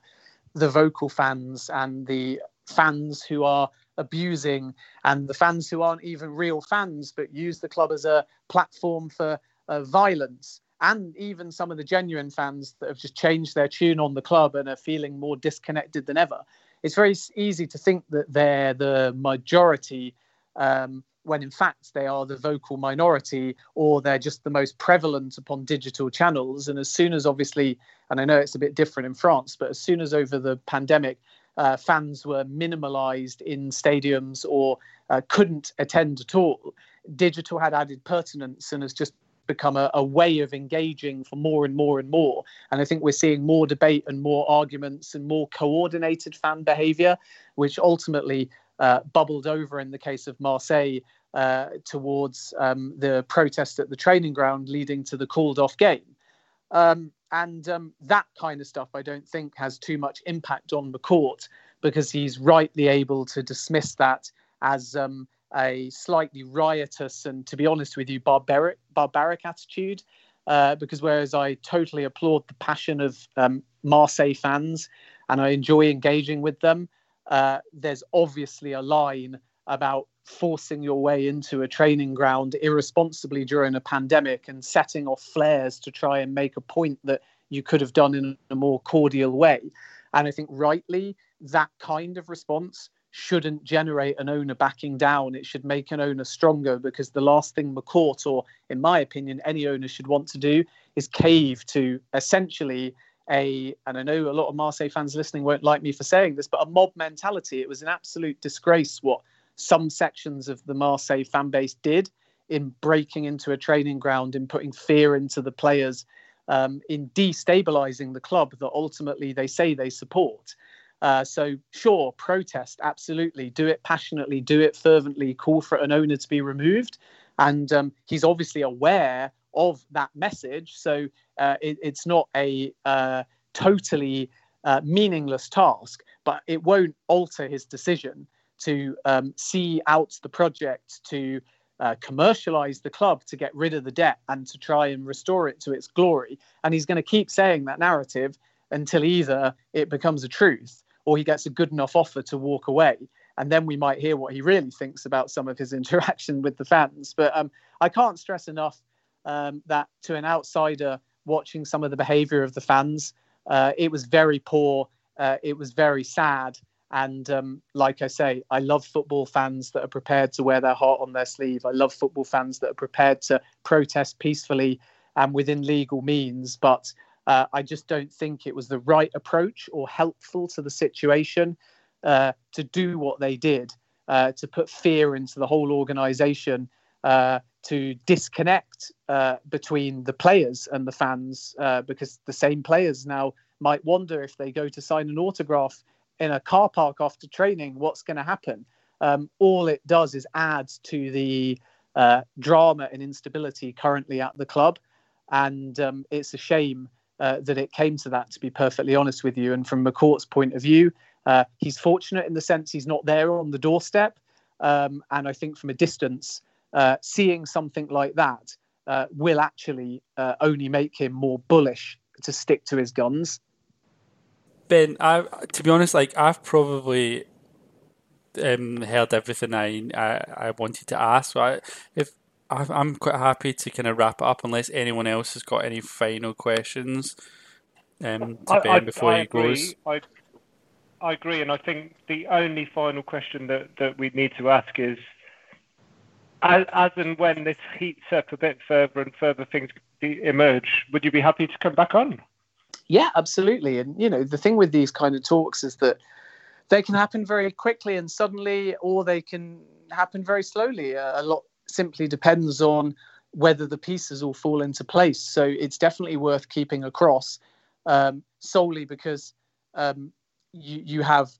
the vocal fans and the fans who are abusing and the fans who aren't even real fans but use the club as a platform for uh, violence and even some of the genuine fans that have just changed their tune on the club and are feeling more disconnected than ever. It's very easy to think that they're the majority um, when in fact they are the vocal minority or they're just the most prevalent upon digital channels. And as soon as, obviously, and I know it's a bit different in France, but as soon as over the pandemic, uh, fans were minimalized in stadiums or uh, couldn't attend at all, digital had added pertinence and has just become a, a, way of engaging for more and more and more. And I think we're seeing more debate and more arguments and more coordinated fan behavior, which ultimately uh, bubbled over in the case of Marseille uh, towards um, the protest at the training ground, leading to the called off game. Um, and um, that kind of stuff, I don't think, has too much impact on McCourt because he's rightly able to dismiss that as um, a slightly riotous and, to be honest with you, barbaric, barbaric attitude. Uh, because whereas I totally applaud the passion of um, Marseille fans and I enjoy engaging with them, uh, there's obviously a line about forcing your way into a training ground irresponsibly during a pandemic and setting off flares to try and make a point that you could have done in a more cordial way. And I think rightly, that kind of response shouldn't generate an owner backing down. It should make an owner stronger because the last thing McCourt, or in my opinion, any owner should want to do is cave to essentially a, and I know a lot of Marseille fans listening won't like me for saying this, but a mob mentality. It was an absolute disgrace what some sections of the Marseille fan base did in breaking into a training ground, in putting fear into the players, um, in destabilizing the club that ultimately they say they support. Uh, so, sure, protest, absolutely. Do it passionately, do it fervently, call for an owner to be removed. And um, he's obviously aware of that message. So, uh, it, it's not a uh, totally uh, meaningless task, but it won't alter his decision to um, see out the project, to uh, commercialize the club, to get rid of the debt, and to try and restore it to its glory. And he's going to keep saying that narrative until either it becomes a truth or he gets a good enough offer to walk away. And then we might hear what he really thinks about some of his interaction with the fans. But um, I can't stress enough um, that to an outsider watching some of the behaviour of the fans, uh, it was very poor. Uh, it was very sad. And um, like I say, I love football fans that are prepared to wear their heart on their sleeve. I love football fans that are prepared to protest peacefully and within legal means. But uh, I just don't think it was the right approach or helpful to the situation uh, to do what they did, uh, to put fear into the whole organisation, uh, to disconnect uh, between the players and the fans, uh, because the same players now might wonder if they go to sign an autograph in a car park after training, what's going to happen? Um, all it does is add to the drama and instability currently at the club. And um, it's a shame uh, that it came to that, to be perfectly honest with you. And from McCourt's point of view, uh, he's fortunate in the sense he's not there on the doorstep. Um, and I think from a distance, uh, seeing something like that uh, will actually uh, only make him more bullish to stick to his guns. Ben, I, to be honest, like I've probably um, heard everything I, I, I wanted to ask. So I, if I'm quite happy to kind of wrap it up unless anyone else has got any final questions um, to I, Ben I, before I he agree. goes. I, I agree, and I think the only final question that, that we need to ask is, as, as and when this heats up a bit further and further things emerge, would you be happy to come back on? Yeah, absolutely. And you know, the thing with these kind of talks is that they can happen very quickly and suddenly, or they can happen very slowly. A, lot simply depends on whether the pieces all fall into place. So it's definitely worth keeping across um, solely because um, you, you have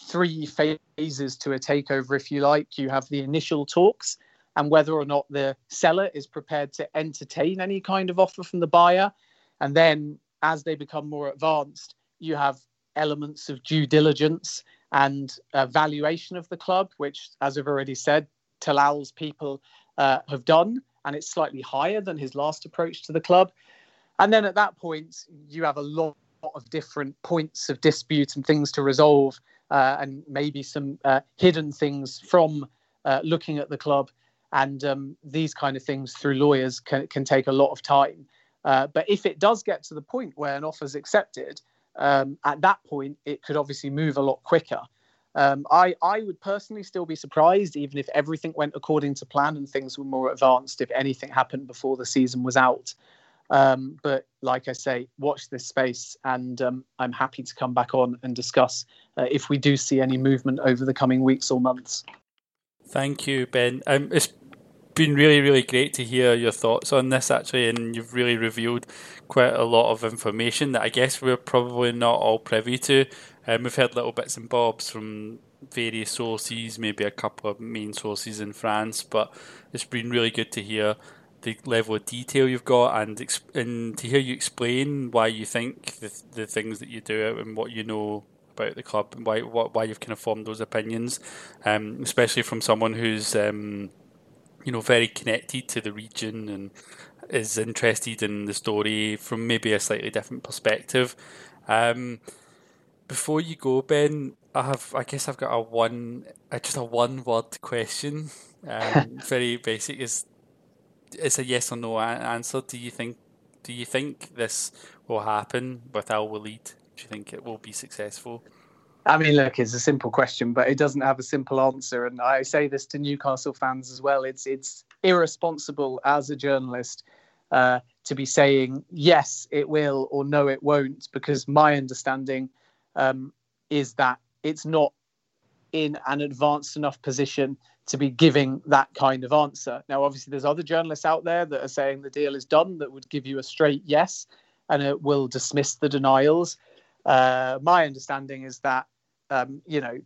three phases to a takeover, if you like. You have the initial talks and whether or not the seller is prepared to entertain any kind of offer from the buyer. And then as they become more advanced, you have elements of due diligence and uh, valuation of the club, which, as I've already said, Talal's people uh, have done, and it's slightly higher than his last approach to the club. And then at that point, you have a lot of different points of dispute and things to resolve, uh, and maybe some uh, hidden things from uh, looking at the club. And um, these kind of things through lawyers can, can take a lot of time. Uh, but if it does get to the point where an offer is accepted, um, at that point, it could obviously move a lot quicker. Um, I, I would personally still be surprised, even if everything went according to plan and things were more advanced, if anything happened before the season was out. Um, but like I say, watch this space, and um, I'm happy to come back on and discuss uh, if we do see any movement over the coming weeks or months. Thank you, Ben. Um, it's been really, really great to hear your thoughts on this, actually, and you've really revealed quite a lot of information that I guess we're probably not all privy to. Um, we've heard little bits and bobs from various sources, maybe a couple of main sources in France, but it's been really good to hear the level of detail you've got and and to hear you explain why you think the, the things that you do and what you know about the club and why what, why you've kind of formed those opinions, um, especially from someone who's um, you know very connected to the region and is interested in the story from maybe a slightly different perspective. Um, before you go, Ben, I have I guess I've got a one uh, just a one word question. Um, very basic. Is it's a yes or no answer. Do you think do you think this will happen with Al Walid? Do you think it will be successful? I mean, look, it's a simple question, but it doesn't have a simple answer. And I say this to Newcastle fans as well. It's it's irresponsible as a journalist uh, to be saying yes, it will or no, it won't, because my understanding um, is that it's not in an advanced enough position to be giving that kind of answer. Now, obviously, there's other journalists out there that are saying the deal is done that would give you a straight yes and it will dismiss the denials. Uh, my understanding is that, um, you know,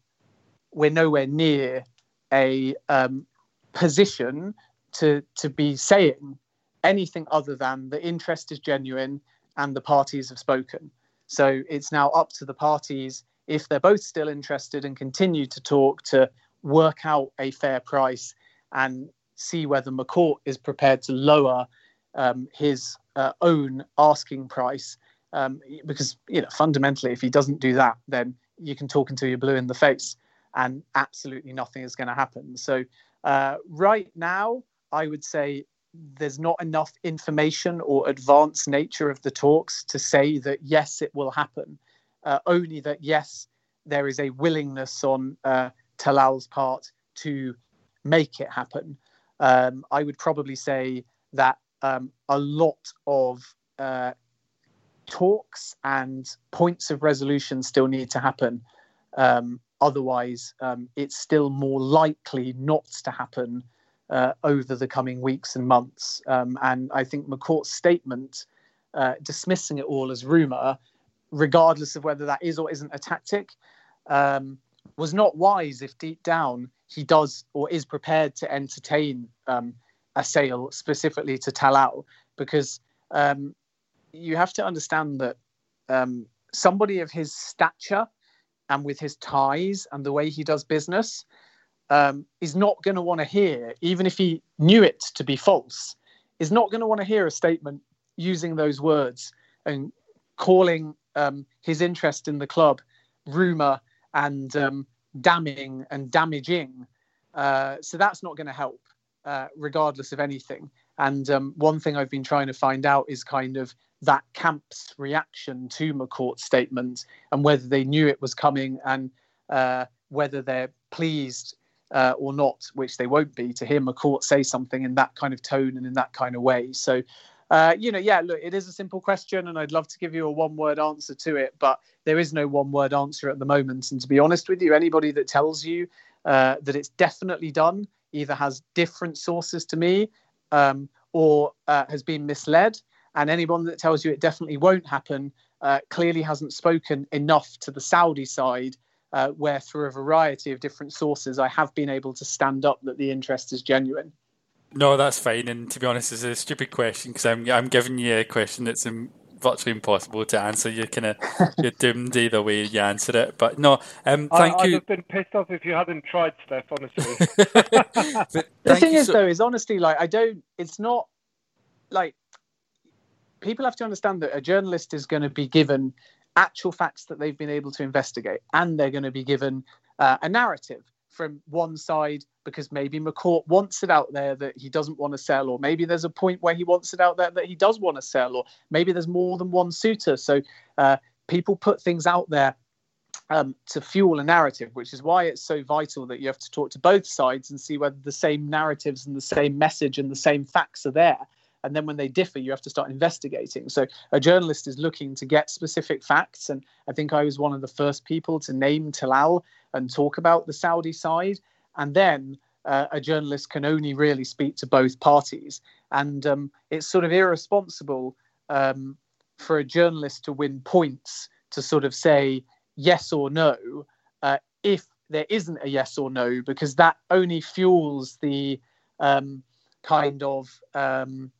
we're nowhere near a um, position to, to be saying anything other than the interest is genuine and the parties have spoken. So it's now up to the parties, if they're both still interested and continue to talk, to work out a fair price and see whether McCourt is prepared to lower um, his uh, own asking price. Um, because you know, fundamentally, if he doesn't do that, then you can talk until you're blue in the face, and absolutely nothing is going to happen. So, uh, right now, I would say there's not enough information or advanced nature of the talks to say that yes, it will happen. Uh, only that yes, there is a willingness on uh, Talal's part to make it happen. Um, I would probably say that um, a lot of uh, talks and points of resolution still need to happen. Um, otherwise, um, it's still more likely not to happen uh, over the coming weeks and months. Um, and I think McCourt's statement, uh, dismissing it all as rumour, regardless of whether that is or isn't a tactic, um, was not wise if deep down he does or is prepared to entertain um, a sale specifically to Talal, because um, you have to understand that um, somebody of his stature and with his ties and the way he does business um, is not going to want to hear, even if he knew it to be false, is not going to want to hear a statement using those words and calling um, his interest in the club rumor and um, damning and damaging. Uh, so that's not going to help, uh, regardless of anything. And um, one thing I've been trying to find out is kind of that camp's reaction to McCourt's statement and whether they knew it was coming and uh, whether they're pleased uh, or not, which they won't be, to hear McCourt say something in that kind of tone and in that kind of way. So, uh, you know, yeah, look, it is a simple question, and I'd love to give you a one word answer to it, but there is no one word answer at the moment. And to be honest with you, anybody that tells you uh, that it's definitely done either has different sources to me um, or uh, has been misled. And anyone that tells you it definitely won't happen uh, clearly hasn't spoken enough to the Saudi side uh, where through a variety of different sources I have been able to stand up that the interest is genuine. No, that's fine. And to be honest, it's a stupid question because I'm I'm giving you a question that's in, virtually impossible to answer. You're kind of you're doomed either way you answer it. But no, um, thank I, you. I'd have been pissed off if you hadn't tried, Steph. Honestly. the thing is, so- though, is honestly like I don't. It's not like people have to understand that a journalist is going to be given actual facts that they've been able to investigate, and they're going to be given uh, a narrative from one side because maybe McCourt wants it out there that he doesn't want to sell, or maybe there's a point where he wants it out there that he does want to sell, or maybe there's more than one suitor. So uh, people put things out there um, to fuel a narrative, which is why it's so vital that you have to talk to both sides and see whether the same narratives and the same message and the same facts are there and then when they differ you have to start investigating. So a journalist is looking to get specific facts. And i think i was one of the first people to name talal and talk about the saudi side. And then uh, a journalist can only really speak to both parties. And um, it's sort of irresponsible um, for a journalist to win points to sort of say yes or no uh, if there isn't a yes or no because that only fuels the um, kind of um,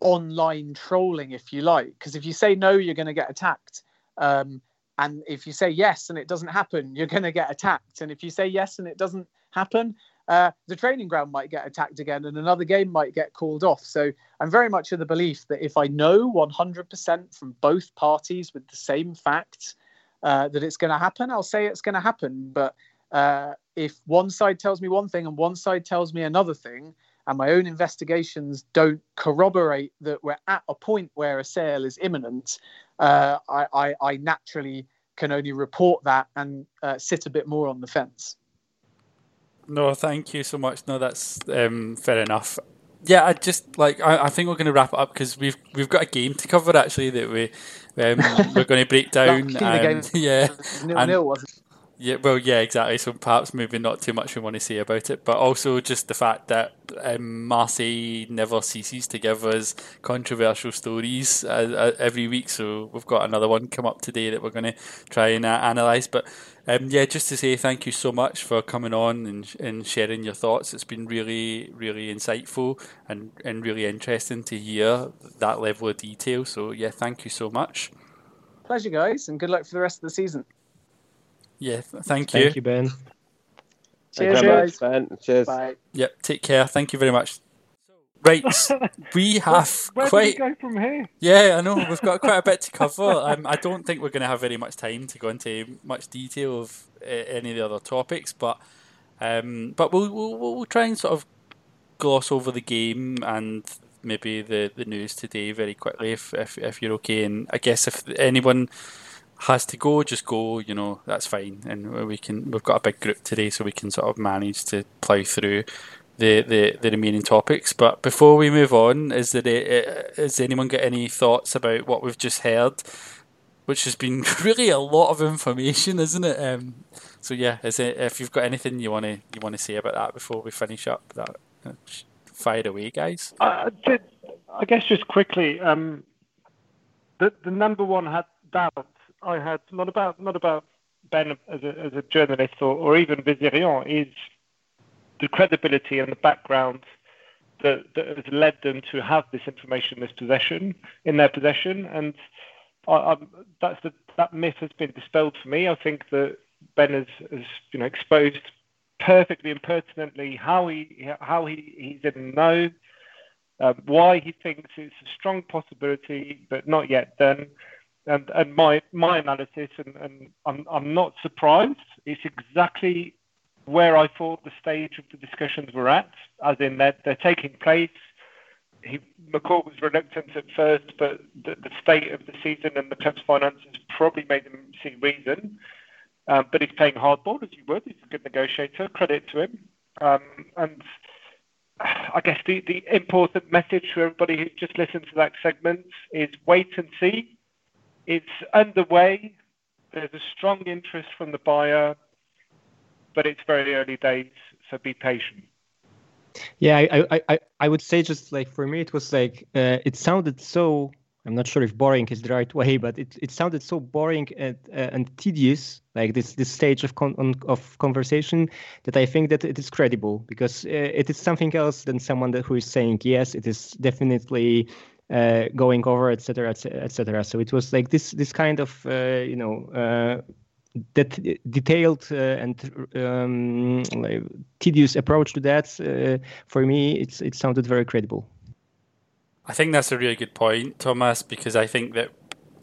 online trolling, if you like. Because if you say no, you're going to get attacked. Um, and if you say yes and it doesn't happen, you're going to get attacked. And if you say yes and it doesn't happen, uh, the training ground might get attacked again and another game might get called off. So I'm very much of the belief that if I know 100% from both parties with the same facts uh, that it's going to happen, I'll say it's going to happen. But uh, if one side tells me one thing and one side tells me another thing, and my own investigations don't corroborate that we're at a point where a sale is imminent, uh, I, I, I, naturally can only report that and uh, sit a bit more on the fence. No, thank you so much. No, that's um, fair enough. Yeah, I just like I, I think we're going to wrap it up because we've we've got a game to cover actually that we um, we're going to break down. and, yeah, nil, nil, wasn't yeah, well, yeah, exactly. So perhaps maybe not too much we want to say about it, but also just the fact that um, never ceases to give us controversial stories uh, uh, every week. So we've got another one come up today that we're going to try and uh, analyse. But um, yeah, just to say thank you so much for coming on and, and sharing your thoughts. It's been really, really insightful and, and really interesting to hear that level of detail. So yeah, thank you so much. Pleasure, guys, and good luck for the rest of the season. Yeah, thank you. Thank you, Ben. Cheers, guys. Ben. Cheers. Bye. Yep, take care. Thank you very much. Right, we have Where quite. do we go from here? Yeah, I know we've got quite a bit to cover. Um, I don't think we're going to have very much time to go into much detail of uh, any of the other topics, but um, but we'll, we'll we'll try and sort of gloss over the game and maybe the, the news today very quickly, if, if if you're okay. And I guess if anyone has to go, just go. You know, that's fine, and we can. We've got a big group today, so we can sort of manage to plough through the, the, the remaining topics. But before we move on, is there a, has anyone got any thoughts about what we've just heard? Which has been really a lot of information, isn't it? Um, so yeah, is it, if you've got anything you want to you want to say about that before we finish up, that uh, fire away, guys. I, I guess just quickly, um, the the number one doubt I had not about not about Ben as a, as a journalist or, or even Vezirian is the credibility and the background that, that has led them to have this information, this possession in their possession, and I, that's the, that myth has been dispelled for me. I think that Ben has, has you know exposed perfectly and pertinently how he how he, he's in know, uh, why he thinks it's a strong possibility but not yet done. And, and my my analysis, and, and I'm, I'm not surprised. It's exactly where I thought the stage of the discussions were at, as in they're, they're taking place. He, McCourt was reluctant at first, but the, the, state of the season and the club's finances probably made him see reason. Um, but he's playing hardball, as you would. He's a good negotiator. Credit to him. Um, and I guess the, the important message for everybody who just listened to that segment is wait and see. It's underway. There's a strong interest from the buyer but it's very early days, so be patient. Yeah, I, I, I would say just like for me, it was like uh, it sounded so. I'm not sure if boring is the right way, but it, it sounded so boring and uh, tedious, like this this stage of con- of conversation, that I think that it is credible because uh, it is something else than someone that who is saying yes, it is definitely uh, going over, etc., etc. So it was like this this kind of uh, you know uh, that detailed uh, and um, like, tedious approach to that, uh, for me, it's it sounded very credible. I think that's a really good point, Thomas, because I think that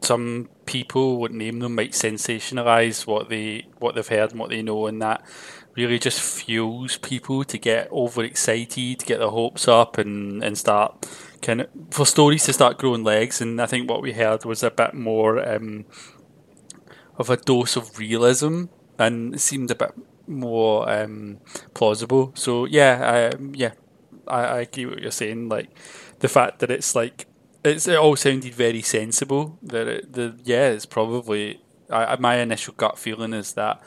some people, would name them, might sensationalize what they what they've heard and what they know, and that really just fuels people to get overexcited, to get their hopes up, and and start kind of for stories to start growing legs. And I think what we heard was a bit more. Um, of a dose of realism and it seemed a bit more um, plausible. So yeah, I, yeah, I, I agree with what you're saying. Like the fact that it's like it's it all sounded very sensible. That it, the yeah, it's probably I, my initial gut feeling is that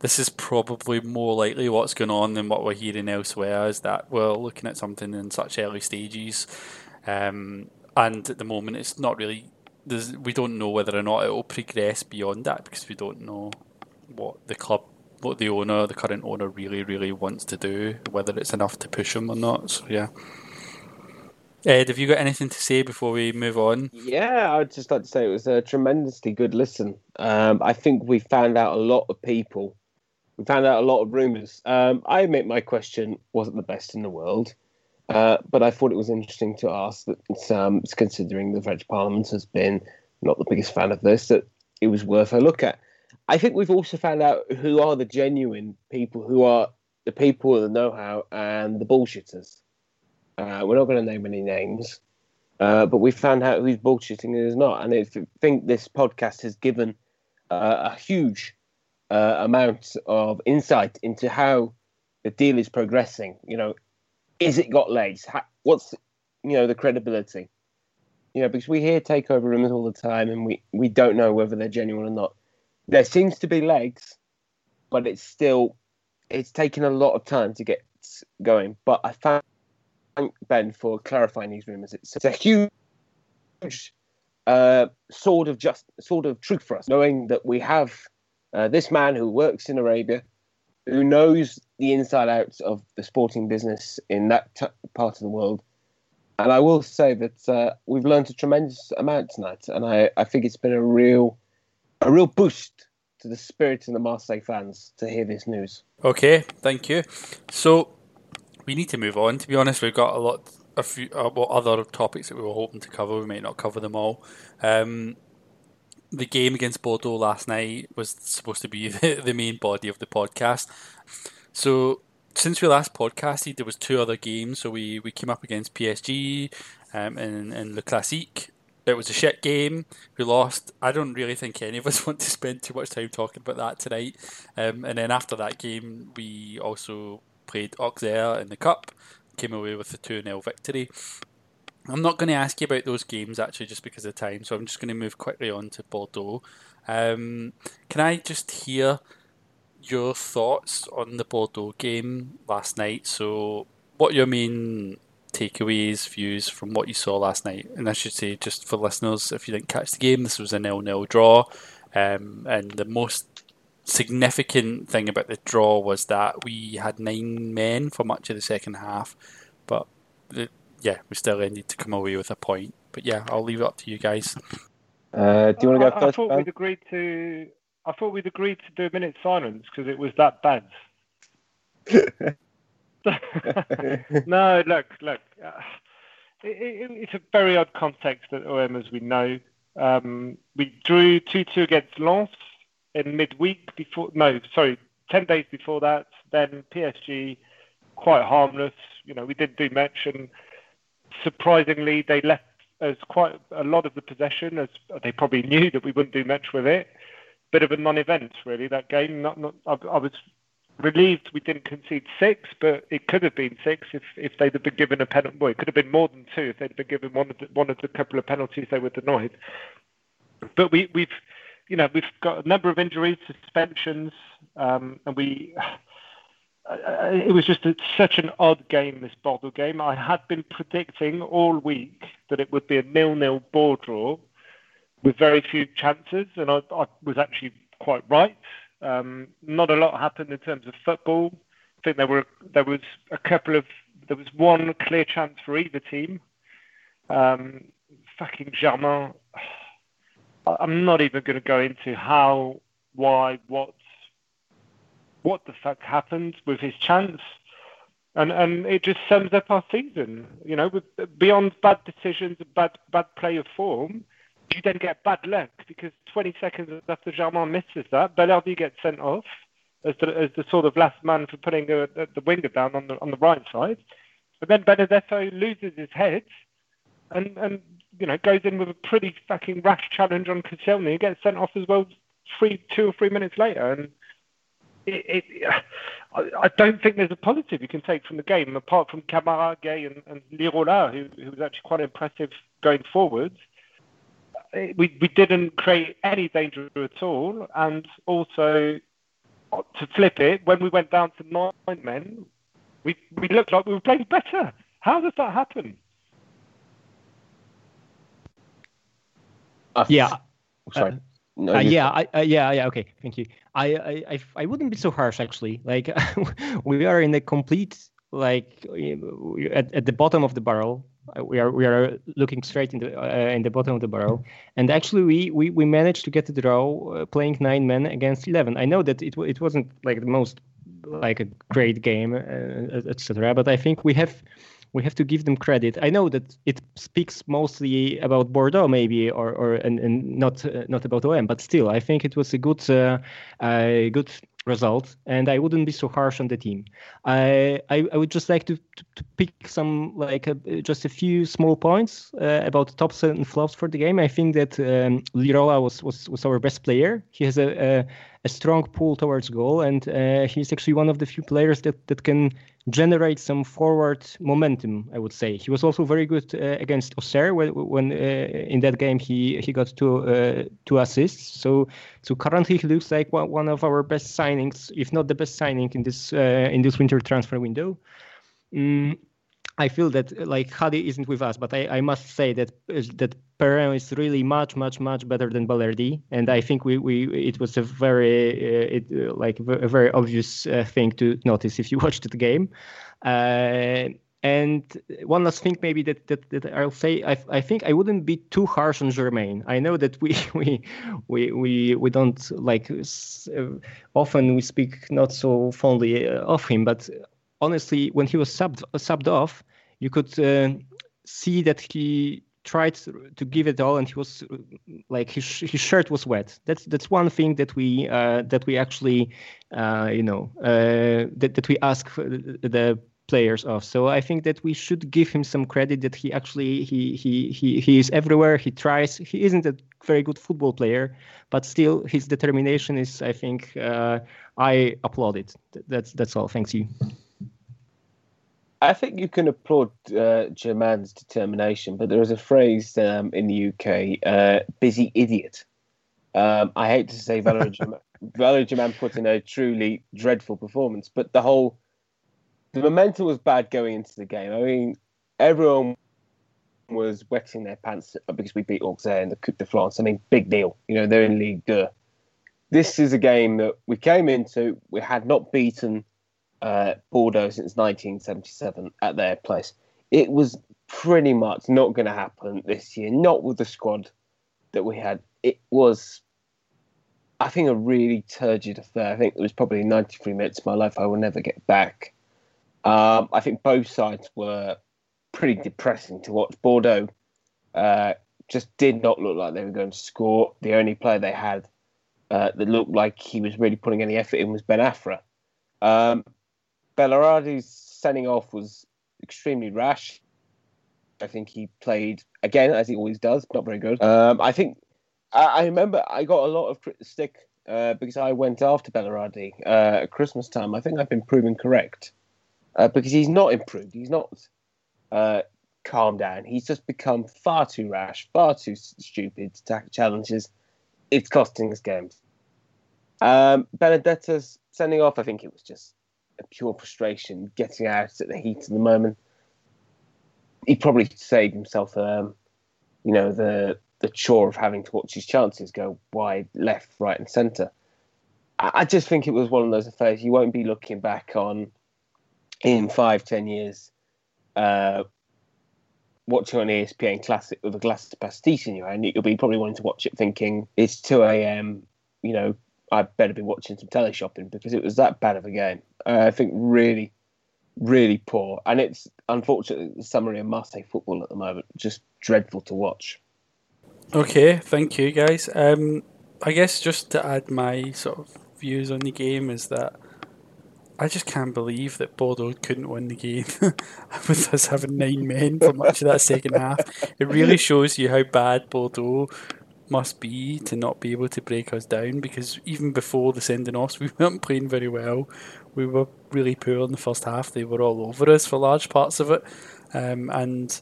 this is probably more likely what's going on than what we're hearing elsewhere. Is that we're looking at something in such early stages, um, and at the moment it's not really we don't know whether or not it will progress beyond that because we don't know what the club, what the owner, the current owner, really, really wants to do, whether it's enough to push him or not. So yeah. Ed, have you got anything to say before we move on? Yeah, I'd just like to say it was a tremendously good listen. Um, I think we found out a lot of people. We found out a lot of rumours. Um, I admit my question wasn't the best in the world. Uh, but I thought it was interesting to ask that, um, considering the French Parliament has been not the biggest fan of this, that it was worth a look at. I think we've also found out who are the genuine people, who are the people with the know-how and the bullshitters. Uh, we're not going to name any names, uh, but we found out who's bullshitting and who's not. And I think this podcast has given uh, a huge uh, amount of insight into how the deal is progressing. You know, is it got legs? What's you know the credibility? You know, because we hear takeover rumors all the time, and we we don't know whether they're genuine or not. There seems to be legs, but it's still it's taken a lot of time to get going. But I thank Ben for clarifying these rumors. It's, it's a huge uh, sort of just sort of truth for us, knowing that we have uh, this man who works in Arabia, who knows the inside outs of the sporting business in that t- part of the world. And I will say that uh, we've learned a tremendous amount tonight, and I, I think it's been a real, a real boost to the spirit of the Marseille fans to hear this news. Okay, thank you. So we need to move on. To be honest, we've got a lot, a few uh, other topics that we were hoping to cover. We may not cover them all. Um, the game against Bordeaux last night was supposed to be the, the main body of the podcast. So since we last podcasted, there was two other games. So we, we came up against PSG um, in, in Le Classique. It was a shit game. We lost. I don't really think any of us want to spend too much time talking about that tonight. Um, and then after that game, we also played Auxerre in the Cup, came away with a 2 0 victory. I'm not going to ask you about those games actually just because of time, so I'm just going to move quickly on to Bordeaux. Um, can I just hear your thoughts on the Bordeaux game last night? So, what are your main takeaways, views from what you saw last night? And I should say, just for listeners, if you didn't catch the game, this was a nil-nil draw, um, and the most significant thing about the draw was that we had nine men for much of the second half, but the, yeah, we still ended to come away with a point. But yeah, I'll leave it up to you guys. Uh, do you want to go I, first? I thought Ben? we'd agreed to. I thought we'd agreed to do a minute silence because it was that bad. no, look, look. Uh, it, it, it's a very odd context at OM, as we know. Um, we drew 2 2 against Lens in midweek before. No, sorry, 10 days before that. Then PSG, quite harmless. You know, we didn't do much. And surprisingly, they left us quite a lot of the possession, as they probably knew that we wouldn't do much with it. Bit of a non event, really, that game. Not, not, I, I was relieved we didn't concede six, but it could have been six if, if they'd have been given a penalty. Well, it could have been more than two if they'd been given one of the, one of the couple of penalties they were denied. But we, we've, you know, we've got a number of injuries, suspensions, um, and we. It was just a, such an odd game, this Bordeaux game. I had been predicting all week that it would be a nil-nil ball draw with very few chances, and I, I was actually quite right. Um, not a lot happened in terms of football. I think there were there was a couple of there was one clear chance for either team. Um, fucking Germain. I'm not even going to go into how, why, what, what the fuck happened with his chance, and and it just sums up our season. You know, with, beyond bad decisions bad bad play of form, you then get bad luck because 20 seconds after Germain misses that, Balerdi gets sent off as the, as the sort of last man for putting uh, the, the winger down on the on the right side, and then Benedetto loses his head, and and you know goes in with a pretty fucking rash challenge on Koscielny, gets sent off as well, three two or three minutes later, and. It, it, I, I don't think there's a positive you can take from the game apart from Camara, Gueye, and, and Lirola, who, who was actually quite impressive going forwards eh, we, we didn't create any danger at all. And also, uh, to flip it, when we went down to nine men, we, we looked like we were playing better. How does that happen? Uh, Yeah. Oh, sorry. Uh, Uh, No, Uh, yeah, I, uh, yeah, yeah. Okay, thank you. I, I, I, I wouldn't be so harsh actually. Like, we are in a complete like at, at the bottom of the barrel. Uh, We are we are looking straight in the uh, in the bottom of the barrel, and actually we we, we managed to get the draw uh, playing nine men against eleven. I know that it it wasn't like the most like a great game, uh, etc. But I think we have we have to give them credit. I know that it speaks mostly about Bordeaux, maybe, or or and, and not uh, not about OM, but still, I think it was a good uh, a good result, and I wouldn't be so harsh on the team. I I, I would just like to, to, to pick some like a, just a few small points uh, about tops and flops for the game. I think that um, Lirola was, was was our best player. He has a, a a strong pull towards goal, and uh, he's actually one of the few players that, that can generate some forward momentum. I would say he was also very good uh, against Auxerre when, when uh, in that game he he got two uh, two assists. So so currently he looks like one, of our best signings, if not the best signing in this uh, in this winter transfer window. Mm, I feel that uh, like Hadi isn't with us, but I, I must say that uh, that Perrin is really much much much better than Balerdi, and I think we, we it was a very uh, it uh, like a very obvious uh, thing to notice if you watched the game. Uh, and one last thing, maybe that, that, that I'll say, I, I think I wouldn't be too harsh on Germain. I know that we we we we, we don't like often we speak not so fondly of him, but honestly, when he was subbed subbed off, you could uh, see that he tried to give it all, and he was like his his shirt was wet. That's that's one thing that we uh, that we actually uh, you know uh, that that we ask the players of. So I think that we should give him some credit that he actually he he he he is everywhere. He tries. He isn't a very good football player, but still his determination is. I think uh, I applaud it. That's that's all. Thanks you. I think you can applaud uh, Germain's determination, but there is a phrase um, in the UK, uh, busy idiot. Um, I hate to say Valerie Germain, Valerie German put in a truly dreadful performance, but the whole, the momentum was bad going into the game. I mean, everyone was wetting their pants because we beat Auxerre in the Coupe de France. I mean, big deal. You know, they're in League 2. This is a game that we came into, we had not beaten uh, Bordeaux since 1977 at their place. It was pretty much not going to happen this year, not with the squad that we had. It was, I think, a really turgid affair. I think it was probably 93 minutes of my life I will never get back. Um, I think both sides were pretty depressing to watch. Bordeaux uh, just did not look like they were going to score. The only player they had uh, that looked like he was really putting any effort in was Ben Arfa. Um, Balerdi's sending off was extremely rash. I think he played again as he always does, not very good. Um, I think I, I, remember I got a lot of stick uh, because I went after Balerdi uh, at Christmas time. I think I've been proven correct uh, because he's not improved. He's not uh, calmed down. He's just become far too rash, far too stupid to tackle challenges. It's costing us games. Um, Benedetto's sending off. I think it was just pure frustration getting out at the heat of the moment. He probably saved himself, um, you know, the the chore of having to watch his chances go wide, left, right, and centre. I, I just think it was one of those affairs you won't be looking back on in five, ten years, uh, watching on ESPN Classic with a glass of pastis in your hand. You'll be probably wanting to watch it thinking it's two a.m. You know, I better be watching some teleshopping because it was that bad of a game. Uh, I think really, really poor, and it's unfortunately the summary of Marseille football at the moment. Just dreadful to watch. Okay, thank you guys. Um, I guess just to add my sort of views on the game is that I just can't believe that Bordeaux couldn't win the game with us having nine men for much of that second half. It really shows you how bad Bordeaux must be to not be able to break us down because even before the sending offs, we weren't playing very well. We were really poor in the first half. They were all over us for large parts of it. Um, and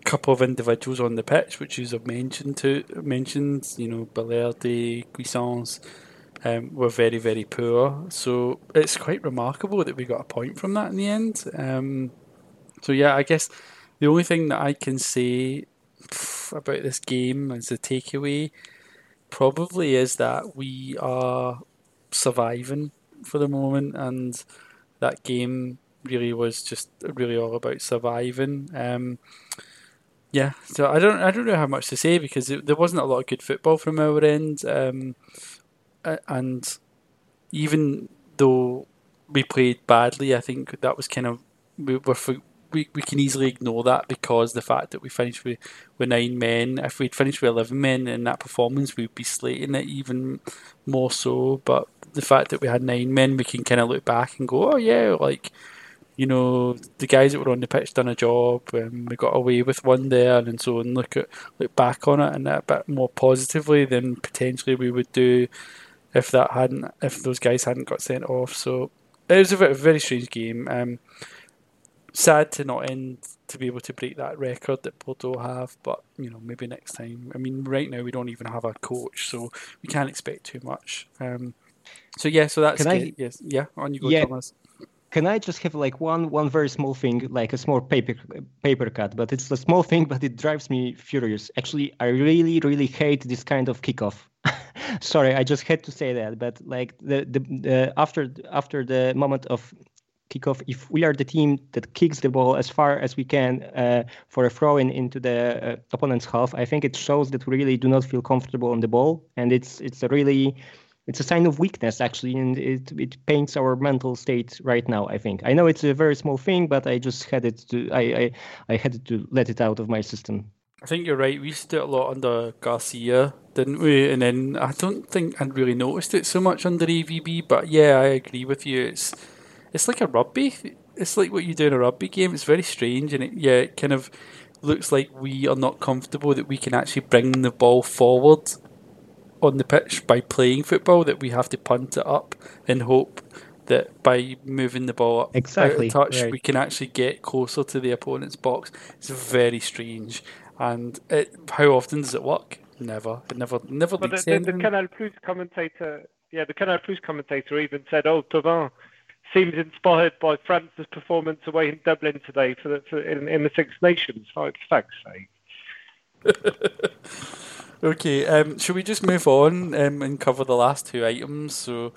a couple of individuals on the pitch, which you have mentioned to mentioned, you know, Balerdi, Cuisance, um, were very, very poor. So it's quite remarkable that we got a point from that in the end. Um, so yeah, I guess the only thing that I can say about this game as the takeaway probably is that we are surviving for the moment, and that game really was just really all about surviving. Um, yeah, so I don't I don't know how much to say because it, there wasn't a lot of good football from our end, um, and even though we played badly, I think that was kind of we were we, we can easily ignore that because the fact that we finished with, with nine men, if we'd finished with 11 men in that performance, we'd be slating it even more so. But the fact that we had nine men, we can kind of look back and go, oh, yeah, like, you know, the guys that were on the pitch done a job, and we got away with one there, and so on. Look at look back on it and a bit more positively than potentially we would do if that hadn't, if those guys hadn't got sent off. So it was a very, very strange game. Um, sad to not end to be able to break that record that Porto have, but you know maybe next time. I mean, right now we don't even have a coach, so we can't expect too much. Um, so yeah, so that's Can I, yes, yeah. On you go, yeah. Thomas. Can I just have like one one very small thing, like a small paper paper cut, but it's a small thing, but it drives me furious. Actually, I really really hate this kind of kickoff. Sorry, I just had to say that. But like the the, the after after the moment of kickoff, if we are the team that kicks the ball as far as we can uh, for a throw in into the uh, opponent's half, I think it shows that we really do not feel comfortable on the ball, and it's it's a really it's a sign of weakness actually, and it it paints our mental state right now. I think I know it's a very small thing, but I just had it to I I, I had to let it out of my system. I think you're right. We used to do it a lot under Garcia, didn't we? And then I don't think I'd really noticed it so much under AVB. But yeah, I agree with you. It's it's like a rugby. It's like what you do in a rugby game. It's very strange, and it, yeah, it kind of looks like we are not comfortable that we can actually bring the ball forward on the pitch by playing football. That we have to punt it up and hope that by moving the ball up exactly out of touch, right. we can actually get closer to the opponent's box. It's very strange. And it, how often does it work? Never. It never, never But leads the, the, the. Canal Plus commentator, yeah, the Canal Plus commentator even said, "Oh, Thauvin seems inspired by France's performance away in Dublin today for, the, for in, in the Six Nations." For fuck's sake! Okay, um, should we just move on um, and cover the last two items? So,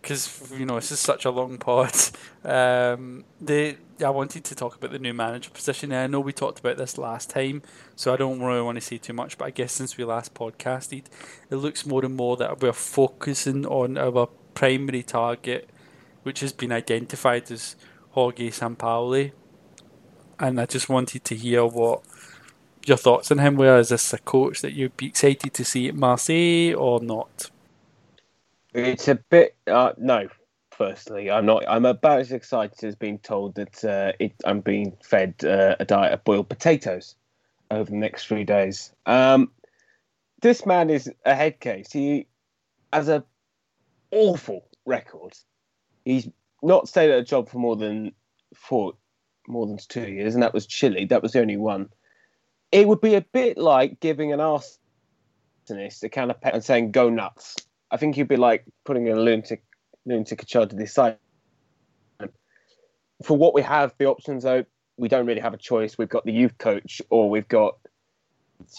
because you know this is such a long pod, um, the I wanted to talk about the new manager position. I know we talked about this last time, so I don't really want to say too much. But I guess since we last podcasted, it looks more and more that we're focusing on our primary target, which has been identified as Jorge Sampaoli. And I just wanted to hear what your thoughts on him were. Is this a coach that you'd be excited to see at Marseille or not? It's a bit uh, no. Firstly, I'm not. I'm about as excited as being told that uh, it, I'm being fed uh, a diet of boiled potatoes over the next three days. Um, this man is a head case. He has a awful record. He's not stayed at a job for more than four, more than two years, and that was Chile. That was the only one. It would be a bit like giving an arsonist a can of pet and saying "go nuts." I think you'd be like putting a lunatic lunatic child to the side. For what we have, the options though, we don't really have a choice. We've got the youth coach, or we've got,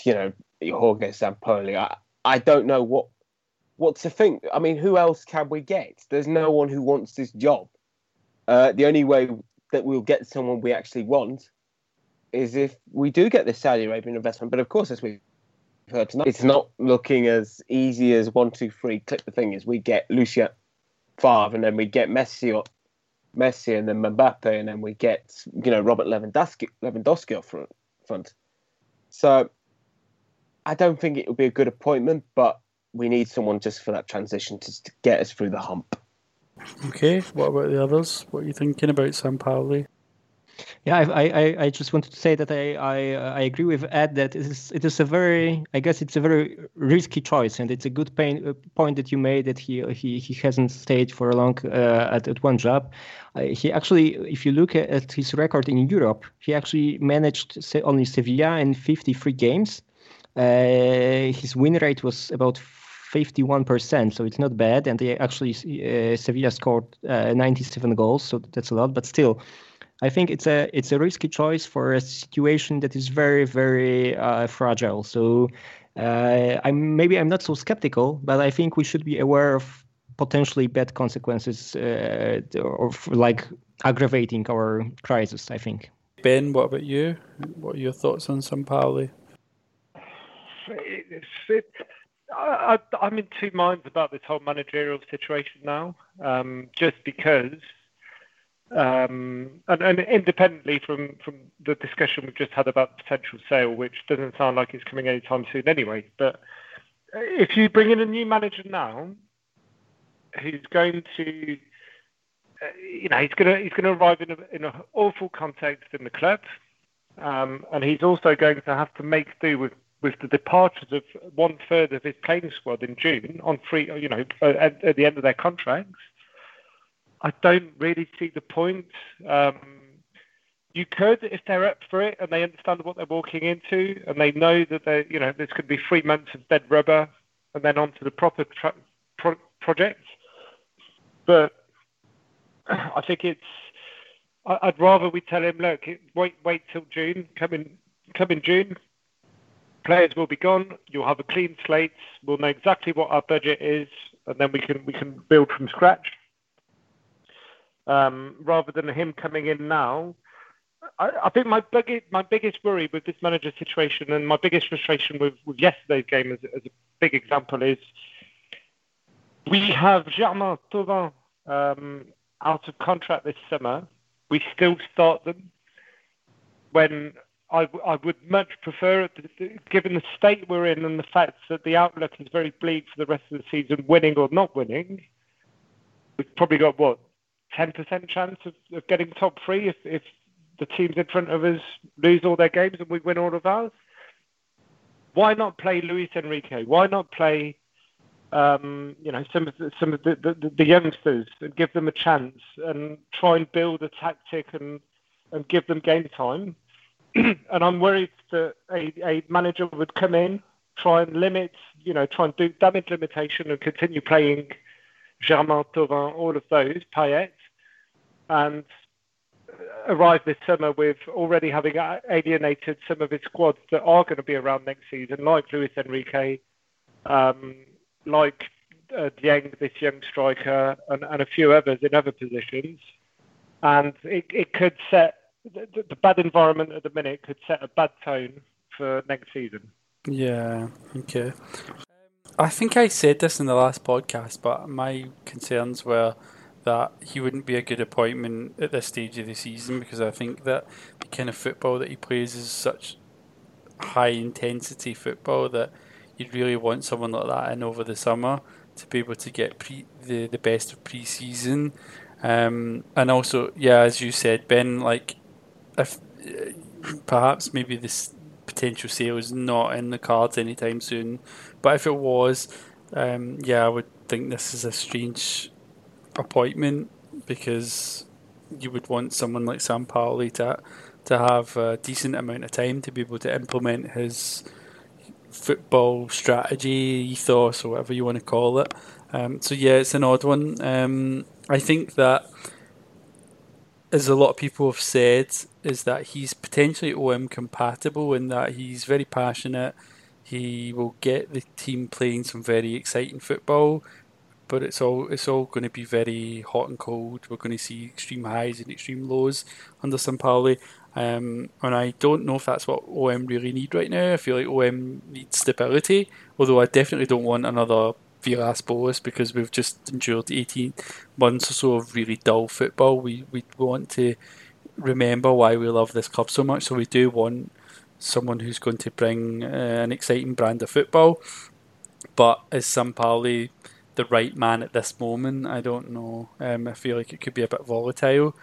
you know, Jorge Sampaoli. I, I don't know what what to think. I mean, who else can we get? There's no one who wants this job. Uh, the only way that we'll get someone we actually want is if we do get this Saudi Arabian investment. But of course, as we've heard tonight, it's not looking as easy as one, two, three, click the fingers. We get Lucien Favre, and then we get Messi, or, Messi, and then Mbappe, and then we get you know Robert Lewandowski, Lewandowski front. front. So I don't think it would be a good appointment, but we need someone just for that transition to, to get us through the hump. Okay, what about the others? What are you thinking about Sampaoli? Yeah, I, I, I just wanted to say that I, I, uh, I agree with Ed that it is, it is a very, I guess it's a very risky choice, and it's a good pain, uh, point that you made that he he, he hasn't stayed for a long uh, at, at one job. Uh, he actually, if you look at, at his record in Europe, he actually managed only Sevilla in 53 games. Uh, his win rate was about 51%, so it's not bad. And they actually, uh, Sevilla scored uh, 97 goals, so that's a lot. But still, I think it's a it's a risky choice for a situation that is very very uh, fragile. So uh, I'm maybe I'm not so skeptical, but I think we should be aware of potentially bad consequences uh, of like aggravating our crisis. I think. Ben, what about you? What are your thoughts on Sampaoli? It's, it, I, I'm in two minds about this whole managerial situation now, um, just because um, and, and, independently from, from the discussion we've just had about potential sale, which doesn't sound like it's coming anytime soon anyway. But if you bring in a new manager now, who's going to, uh, you know, he's going to he's to arrive in a, in an awful context in the club, um, and he's also going to have to make do with with the departures of one third of his playing squad in June on free, you know, at, at the end of their contracts. I don't really see the point. Um, you could, if they're up for it and they understand what they're walking into, and they know that they, you know, going to be three months of dead rubber, and then on to the proper tra- pro- project. But I think it's. I'd rather we tell him, look, wait, wait till June. Come in, come in June. Players will be gone. You'll have a clean slate. We'll know exactly what our budget is, and then we can we can build from scratch um, rather than him coming in now. I, I think my biggest my biggest worry with this manager situation and my biggest frustration with, with yesterday's game as, as, a big example is we have Germain Thauvin um, out of contract this summer. We still start them when I, I would much prefer, it, given the state we're in and the fact that the outlook is very bleak for the rest of the season, winning or not winning. We've probably got what 10% chance of, of getting top three if, if the teams in front of us lose all their games and we win all of ours. Why not play Luis Henrique? Why not play um, you know, some of the, some of the, the, the, youngsters and give them a chance and try and build a tactic and and give them game time. and I'm worried that a, a manager would come in, try and limit, you know, try and do damage limitation and continue playing Germain Thauvin, all of those, Payet, and arrive this summer with already having alienated some of his squads that are going to be around next season, like Luis Henrique, um, like uh, Dieng, this young striker, and, and, a few others in other positions. And it, it could set the, the, bad environment at the minute could set a bad tone for next season. Yeah. Okay. I think I said this in the last podcast, but my concerns were that he wouldn't be a good appointment at this stage of the season because I think that the kind of football that he plays is such high intensity football that you'd really want someone like that in over the summer to be able to get pre the, the best of pre season. Um, and also, yeah, as you said, Ben, like if perhaps maybe this potential sale is not in the cards anytime soon, but if it was, um, yeah, I would think this is a strange appointment because you would want someone like Sampaoli to to have a decent amount of time to be able to implement his football strategy, ethos, or whatever you want to call it. Um, so yeah, it's an odd one. Um, I think that, as a lot of people have said, is that he's potentially OM compatible in that he's very passionate. He will get the team playing some very exciting football, but it's all it's all going to be very hot and cold. We're going to see extreme highs and extreme lows under Sampaoli. Um, and I don't know if that's what OM really need right now. I feel like OM needs stability, although I definitely don't want another Villas Boas because we've just endured 18 months or so of really dull football. We we want to remember why we love this club so much, so we do want someone who's going to bring uh, an exciting brand of football. But is Sampaoli the right man at this moment? I don't know. Um, I feel like it could be a bit volatile.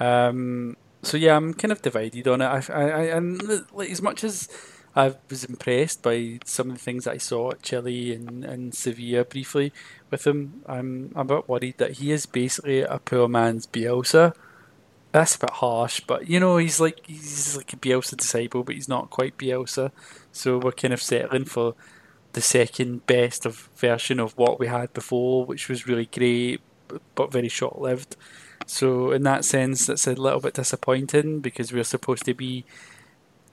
Um, so yeah, I'm kind of divided on it. I, I, I and like, as much as I was impressed by some of the things that I saw at Chile and, and Sevilla briefly with him, I'm, I'm a bit worried that he is basically a poor man's Bielsa. That's a bit harsh, but you know he's like he's like a Bielsa disciple, but he's not quite Bielsa. So we're kind of settling for the second best of version of what we had before, which was really great but very short lived. So in that sense, it's a little bit disappointing because we're supposed to be.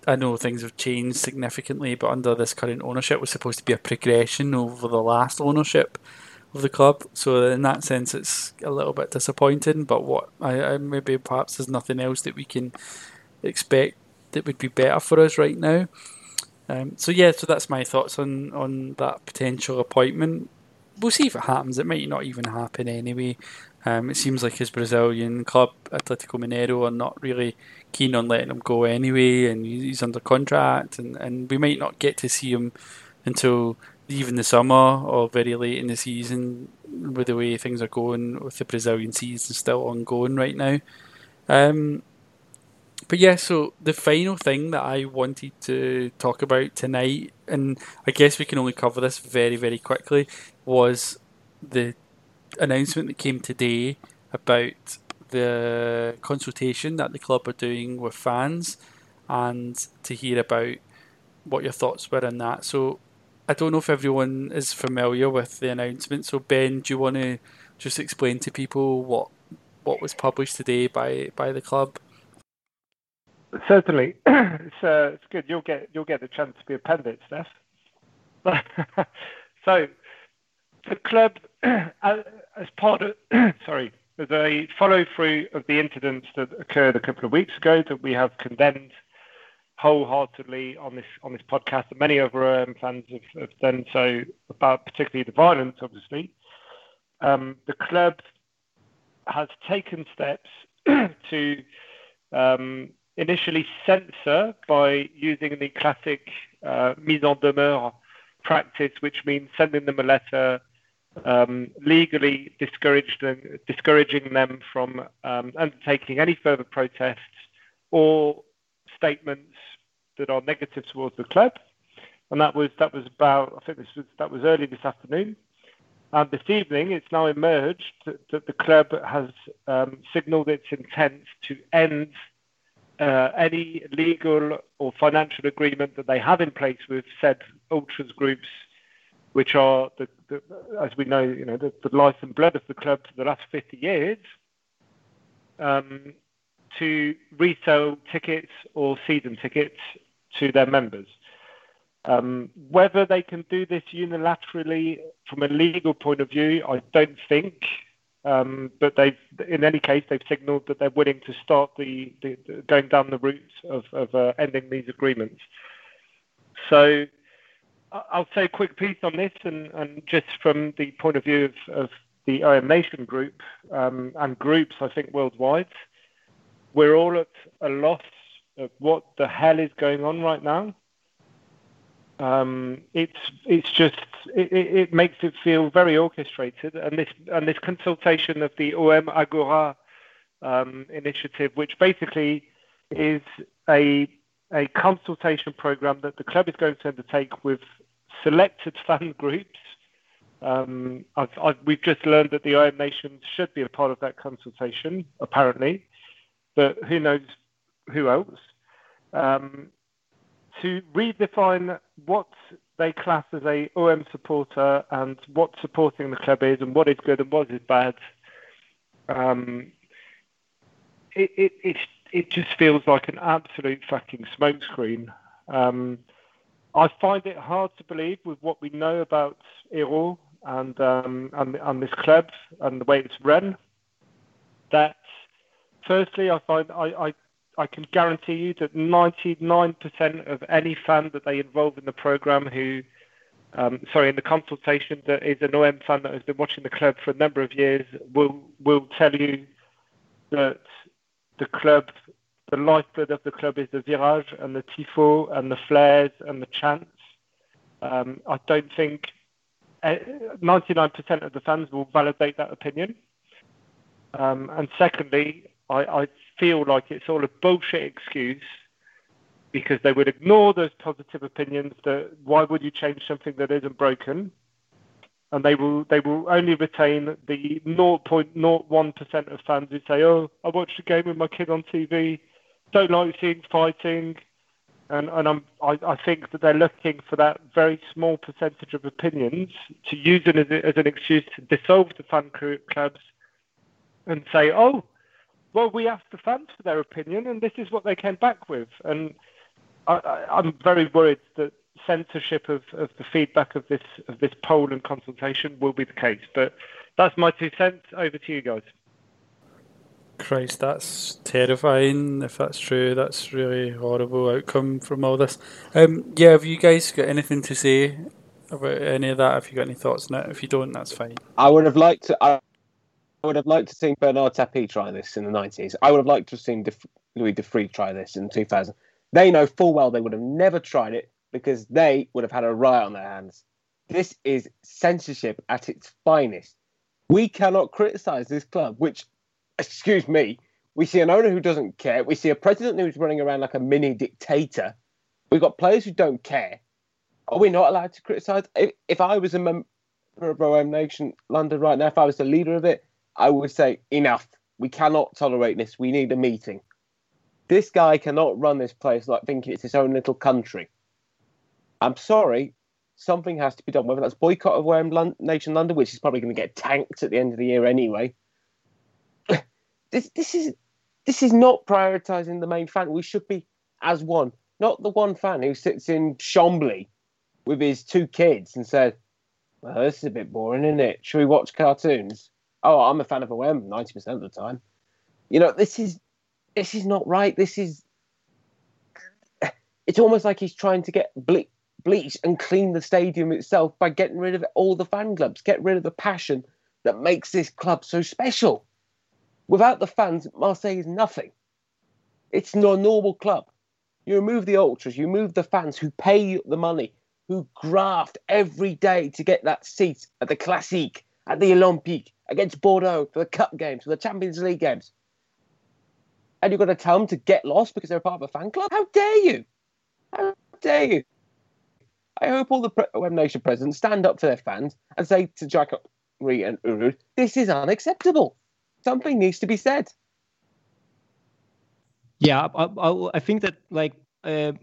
I know things have changed significantly, but under this current ownership, was supposed to be a progression over the last ownership of the club. So in that sense, it's a little bit disappointing. But what I, I maybe perhaps there's nothing else that we can expect that would be better for us right now. Um, so yeah, so that's my thoughts on on that potential appointment. We'll see if it happens. It might not even happen anyway. Um, it seems like his Brazilian club, Atletico Mineiro, are not really keen on letting him go anyway, and he's under contract, and, and we might not get to see him until even the summer or very late in the season with the way things are going with the Brazilian season still ongoing right now. Um, but yeah, so the final thing that I wanted to talk about tonight, and I guess we can only cover this very, very quickly, was the announcement that came today about the consultation that the club are doing with fans and to hear about what your thoughts were on that. So I don't know if everyone is familiar with the announcement. So Ben, do you want to just explain to people what what was published today by by the club? Certainly, it's uh, it's good. You'll get you'll get the chance to be a pundit, Steph. so the club, as part of sorry, a follow through of the incidents that occurred a couple of weeks ago that we have condemned wholeheartedly on this on this podcast, and many other um, fans have, have, done so about particularly the violence, obviously. Um, the club has taken steps to um, initially censor by using the classic uh, mise en demeure practice, which means sending them a letter um, legally discouraging, discouraging them from um, undertaking any further protests or statements that are negative towards the club. And that was that was about I think this was that was early this afternoon. And this evening, it's now emerged that, that the club has um, signalled its intent to end uh, any legal or financial agreement that they have in place with said ultras groups, which are, the, the, as we know, you know, the, the, life and blood of the club for the last 50 years, um, to resell tickets or season tickets to their members. Um, whether they can do this unilaterally from a legal point of view, I don't think. Um, but they've, in any case, they've signalled that they're willing to start the, the, the going down the route of, of uh, ending these agreements. So I'll say a quick piece on this, and, and just from the point of view of, of the OM Nation group um, and groups, I think worldwide, we're all at a loss of what the hell is going on right now. Um, it's it's just it, it, makes it feel very orchestrated, and this and this consultation of the OM Agora um, initiative, which basically is a a consultation program that the club is going to undertake with selected fan groups. Um, I've, I've, we've just learned that the OM nations should be a part of that consultation, apparently, but who knows who else? Um, to redefine what they class as a OM supporter and what supporting the club is and what is good and what is bad. Um, it, it, it, it just feels like an absolute fucking smokescreen. Um, I find it hard to believe with what we know about Eyraud and, um, and, and this club and the way it's run that firstly I find I, I I can guarantee you that 99% of any fan that they involve in the program who, um, sorry, in the consultation that is an OM fan that has been watching the club for a number of years will will tell you that the club, the lifeblood of the club is the virage and the tifo and the flares and the chants. Um, I don't think 99% eh, of the fans will validate that opinion. Um, and secondly, I, I feel like it's all a bullshit excuse because they would ignore those positive opinions that why would you change something that isn't broken and they will they will only retain the 0.01% of fans who say oh I watched a game with my kid on TV don't like seeing fighting and, and I'm, I, I think that they're looking for that very small percentage of opinions to use it as, as an excuse to dissolve the fan clubs and say oh well, we asked the fans for their opinion, and this is what they came back with. And I, am very worried that censorship of, of the feedback of this of this poll and consultation will be the case. But that's my two cents. Over to you guys. Christ, that's terrifying. If that's true, that's really horrible outcome from all this. Um, yeah, have you guys got anything to say about any of that? Have you got any thoughts on it? If you don't, that's fine. I would have liked to. I would have liked to see Bernard Tapie try this in the 90s. I would have liked to have seen Louis-Dreyfus try this in 2000. They know full well they would have never tried it because they would have had a riot on their hands. This is censorship at its finest. We cannot criticize this club, which, excuse me, we see an owner who doesn't care. We see a president who's running around like a mini dictator. We've got players who don't care. Are we not allowed to criticize? If, if I was a member of OM Nation London right now, if I was the leader of it, I would say enough. We cannot tolerate this. We need a meeting. This guy cannot run this place like thinking it's his own little country. I'm sorry, something has to be done. Whether that's boycott of OM London, Nation London, which is probably going to get tanked at the end of the year anyway. This this is this is not prioritising the main fan. We should be as one, not the one fan who sits in Chambly with his two kids and says, "Well, this is a bit boring, isn't it? Should we watch cartoons?" oh, I'm a fan of OM 90% of the time. You know, this is this is not right. This is it's almost like he's trying to get ble- bleach and clean the stadium itself by getting rid of all the fan clubs, get rid of the passion that makes this club so special. Without the fans, Marseille is nothing. It's not a normal club. You remove the ultras, you remove the fans who pay the money, who graft every day to get that seat at the Classique, at the Olympique, against Bordeaux, for the Cup games, for the Champions League games. And you've got to tell them to get lost because they're part of a fan club? How dare you? How dare you? I hope all the pre- Web Nation presidents stand up for their fans and say to Jacob Ree and Uru, this is unacceptable. Something needs to be said. Yeah, I, I, I think that like uh,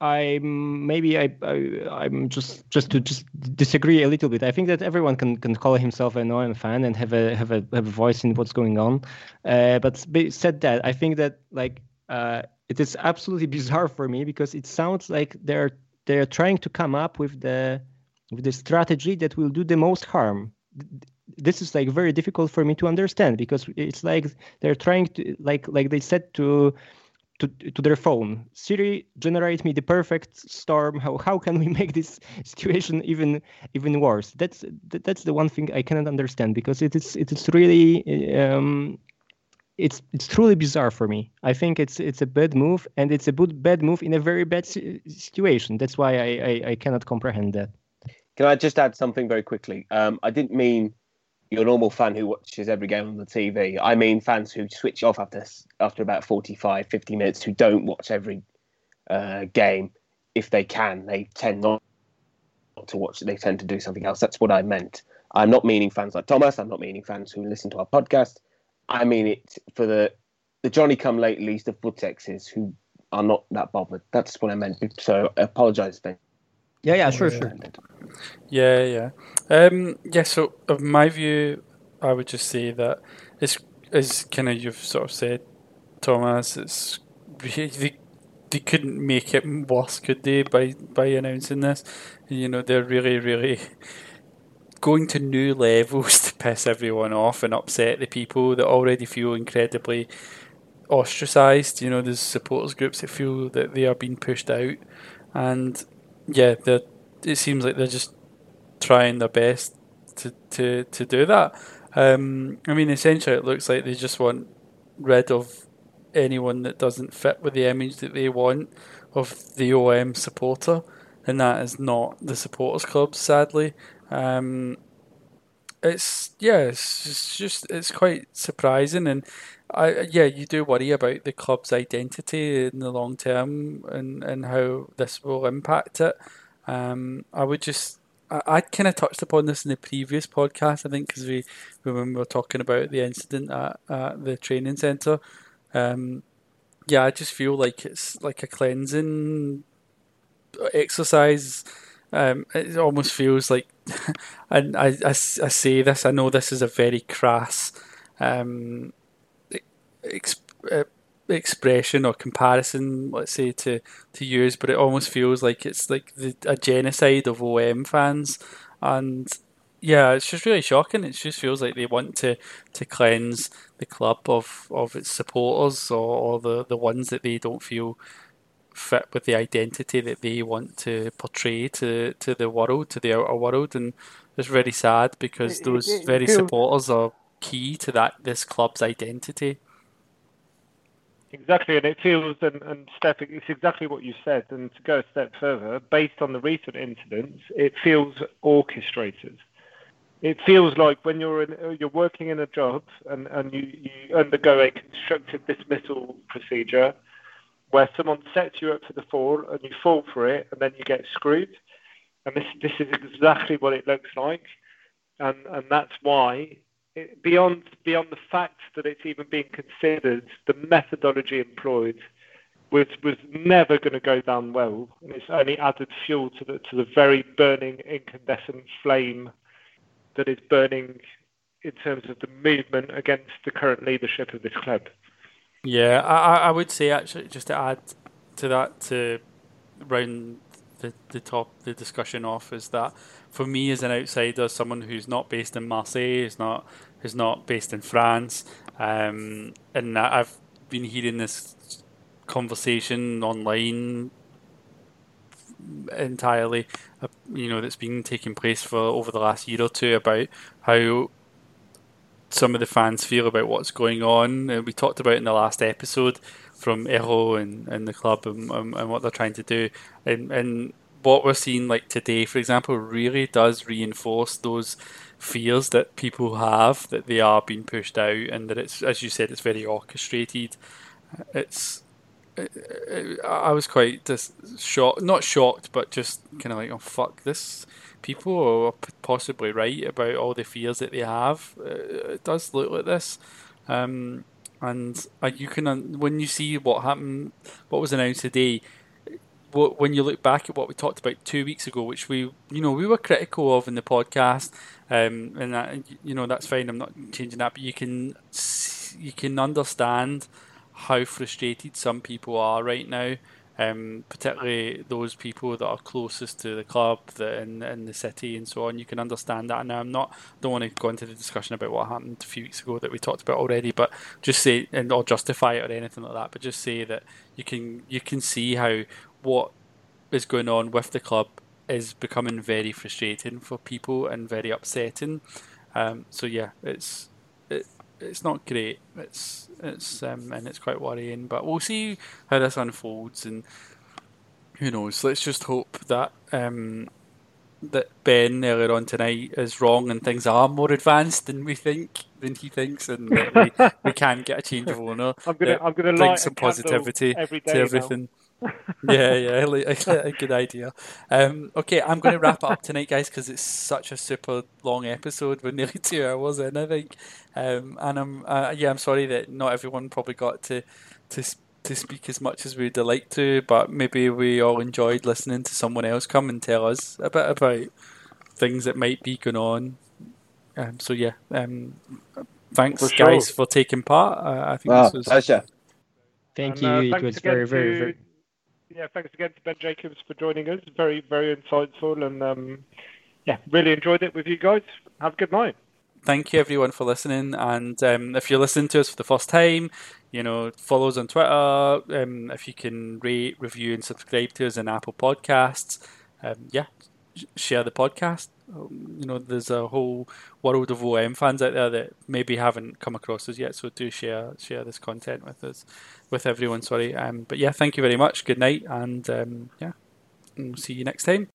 I maybe I, I am just just to just disagree a little bit. I think that everyone can, can call himself an OM fan and have a have a have a voice in what's going on. Uh, but said that, I think that like uh, it is absolutely bizarre for me because it sounds like they're they're trying to come up with the with the strategy that will do the most harm this is like very difficult for me to understand because it's like they're trying to like like they said to to, to their phone siri generate me the perfect storm. How, how can we make this situation even even worse? That's that's the one thing i cannot understand because it is it is really um it's it's truly bizarre for me. I think it's it's a bad move and it's a good, bad move in a very bad situation. That's why i i, I cannot comprehend that. Can i just add something very quickly? Um i didn't mean your normal fan who watches every game on the TV. I mean fans who switch off after after about 45, 50 minutes, who don't watch every uh, game if they can. They tend not to watch. They tend to do something else. That's what I meant. I'm not meaning fans like Thomas. I'm not meaning fans who listen to our podcast. I mean it for the the Johnny come latelys, the Footixes who are not that bothered. That's what I meant. So I apologise then. Yeah, yeah, sure, sure. Yeah, yeah. Um, yeah, so of my view, I would just say that it's, as kind of you've sort of said, Thomas, it's they, they couldn't make it worse, could they, by, by announcing this? You know, they're really, really going to new levels to piss everyone off and upset the people that already feel incredibly ostracised. You know, there's supporters groups that feel that they are being pushed out. And yeah, it seems like they're just trying their best to to, to do that. Um, I mean, essentially, it looks like they just want rid of anyone that doesn't fit with the image that they want of the OM supporter, and that is not the supporters club, sadly. Um, it's yeah, it's just, just it's quite surprising, and I yeah, you do worry about the club's identity in the long term and and how this will impact it. Um, I would just I, I kind of touched upon this in the previous podcast, I think, because we when we were talking about the incident at, at the training centre. Um, yeah, I just feel like it's like a cleansing exercise. Um, it almost feels like, and I, I, I say this, I know this is a very crass um, uh, expression or comparison, let's say, to, to use, but it almost feels like it's like the, a genocide of OM fans. And yeah, it's just really shocking. It just feels like they want to, to cleanse the club of, of its supporters or, or the, the ones that they don't feel fit with the identity that they want to portray to, to the world, to the outer world. And it's very sad because those very supporters are key to that this club's identity. Exactly, and it feels, and, and Steph, it's exactly what you said. And to go a step further, based on the recent incidents, it feels orchestrated. It feels like when you're in, you're working in a job and, and you, you undergo a constructive dismissal procedure where someone sets you up for the fall and you fall for it and then you get screwed. And this this is exactly what it looks like, and and that's why beyond beyond the fact that it's even being considered, the methodology employed was was never going to go down well, and it's only added fuel to the to the very burning incandescent flame that is burning in terms of the movement against the current leadership of this club. Yeah, I I would say actually just to add to that to round the, the top the discussion off is that for me as an outsider, someone who's not based in Marseille, is not who's not based in France, um, and I've been hearing this conversation online entirely, uh, you know, that's been taking place for over the last year or two about how some of the fans feel about what's going on. Uh, we talked about in the last episode from Eyraud and, and the club and, and, and what they're trying to do. And, and what we're seeing like today, for example, really does reinforce those fears that people have that they are being pushed out and that it's, as you said, it's very orchestrated. Uh, it's, uh, uh, I was quite just shocked, not shocked, but just kind of like, oh fuck, this people are possibly right about all the fears that they have. It does look like this. Um, and uh, you can when you see what happened, what was announced today. When you look back at what we talked about two weeks ago, which we, you know, we were critical of in the podcast, um, and that, you know, that's fine. I'm not changing that, but you can, you can understand how frustrated some people are right now um, particularly those people that are closest to the club, that in, in the city and so on. You can understand that. I'm not don't want to go into the discussion about what happened a few weeks ago that we talked about already, but just say and or justify it or anything like that. But just say that you can you can see how what is going on with the club is becoming very frustrating for people and very upsetting. Um, so yeah, it's it, it's not great. It's it's um, and it's quite worrying. But we'll see how this unfolds, and who knows? Let's just hope that um, that Ben earlier on tonight is wrong and things are more advanced than we think than he thinks, and that we, we can get a change of owner. I'm gonna I'm gonna bring some positivity to everything. Yeah, yeah, a, a good idea. Um, okay, I'm going to wrap it up tonight, guys, because it's such a super long episode. We're nearly two hours in, I think. Um, and I'm, uh, yeah, I'm sorry that not everyone probably got to to to speak as much as we'd like to, but maybe we all enjoyed listening to someone else come and tell us a bit about things that might be going on. Um, so yeah, um, thanks for guys for taking part. Uh, I think well, this was pleasure. Thank and, uh, you. it was very, very, very yeah, thanks again to Ben Jacobs for joining us. Very, very insightful, and um, yeah, really enjoyed it with you guys. Have a good night. Thank you everyone for listening, and um, if you're listening to us for the first time, you know, follow us on Twitter. Um, if you can rate, review, and subscribe to us in Apple Podcasts, um, yeah, share the podcast. Um, you know, there's a whole world of OM fans out there that maybe haven't come across us yet, so do share share this content with us with everyone. Sorry, um, but yeah, thank you very much. Good night, and um, yeah, we'll see you next time.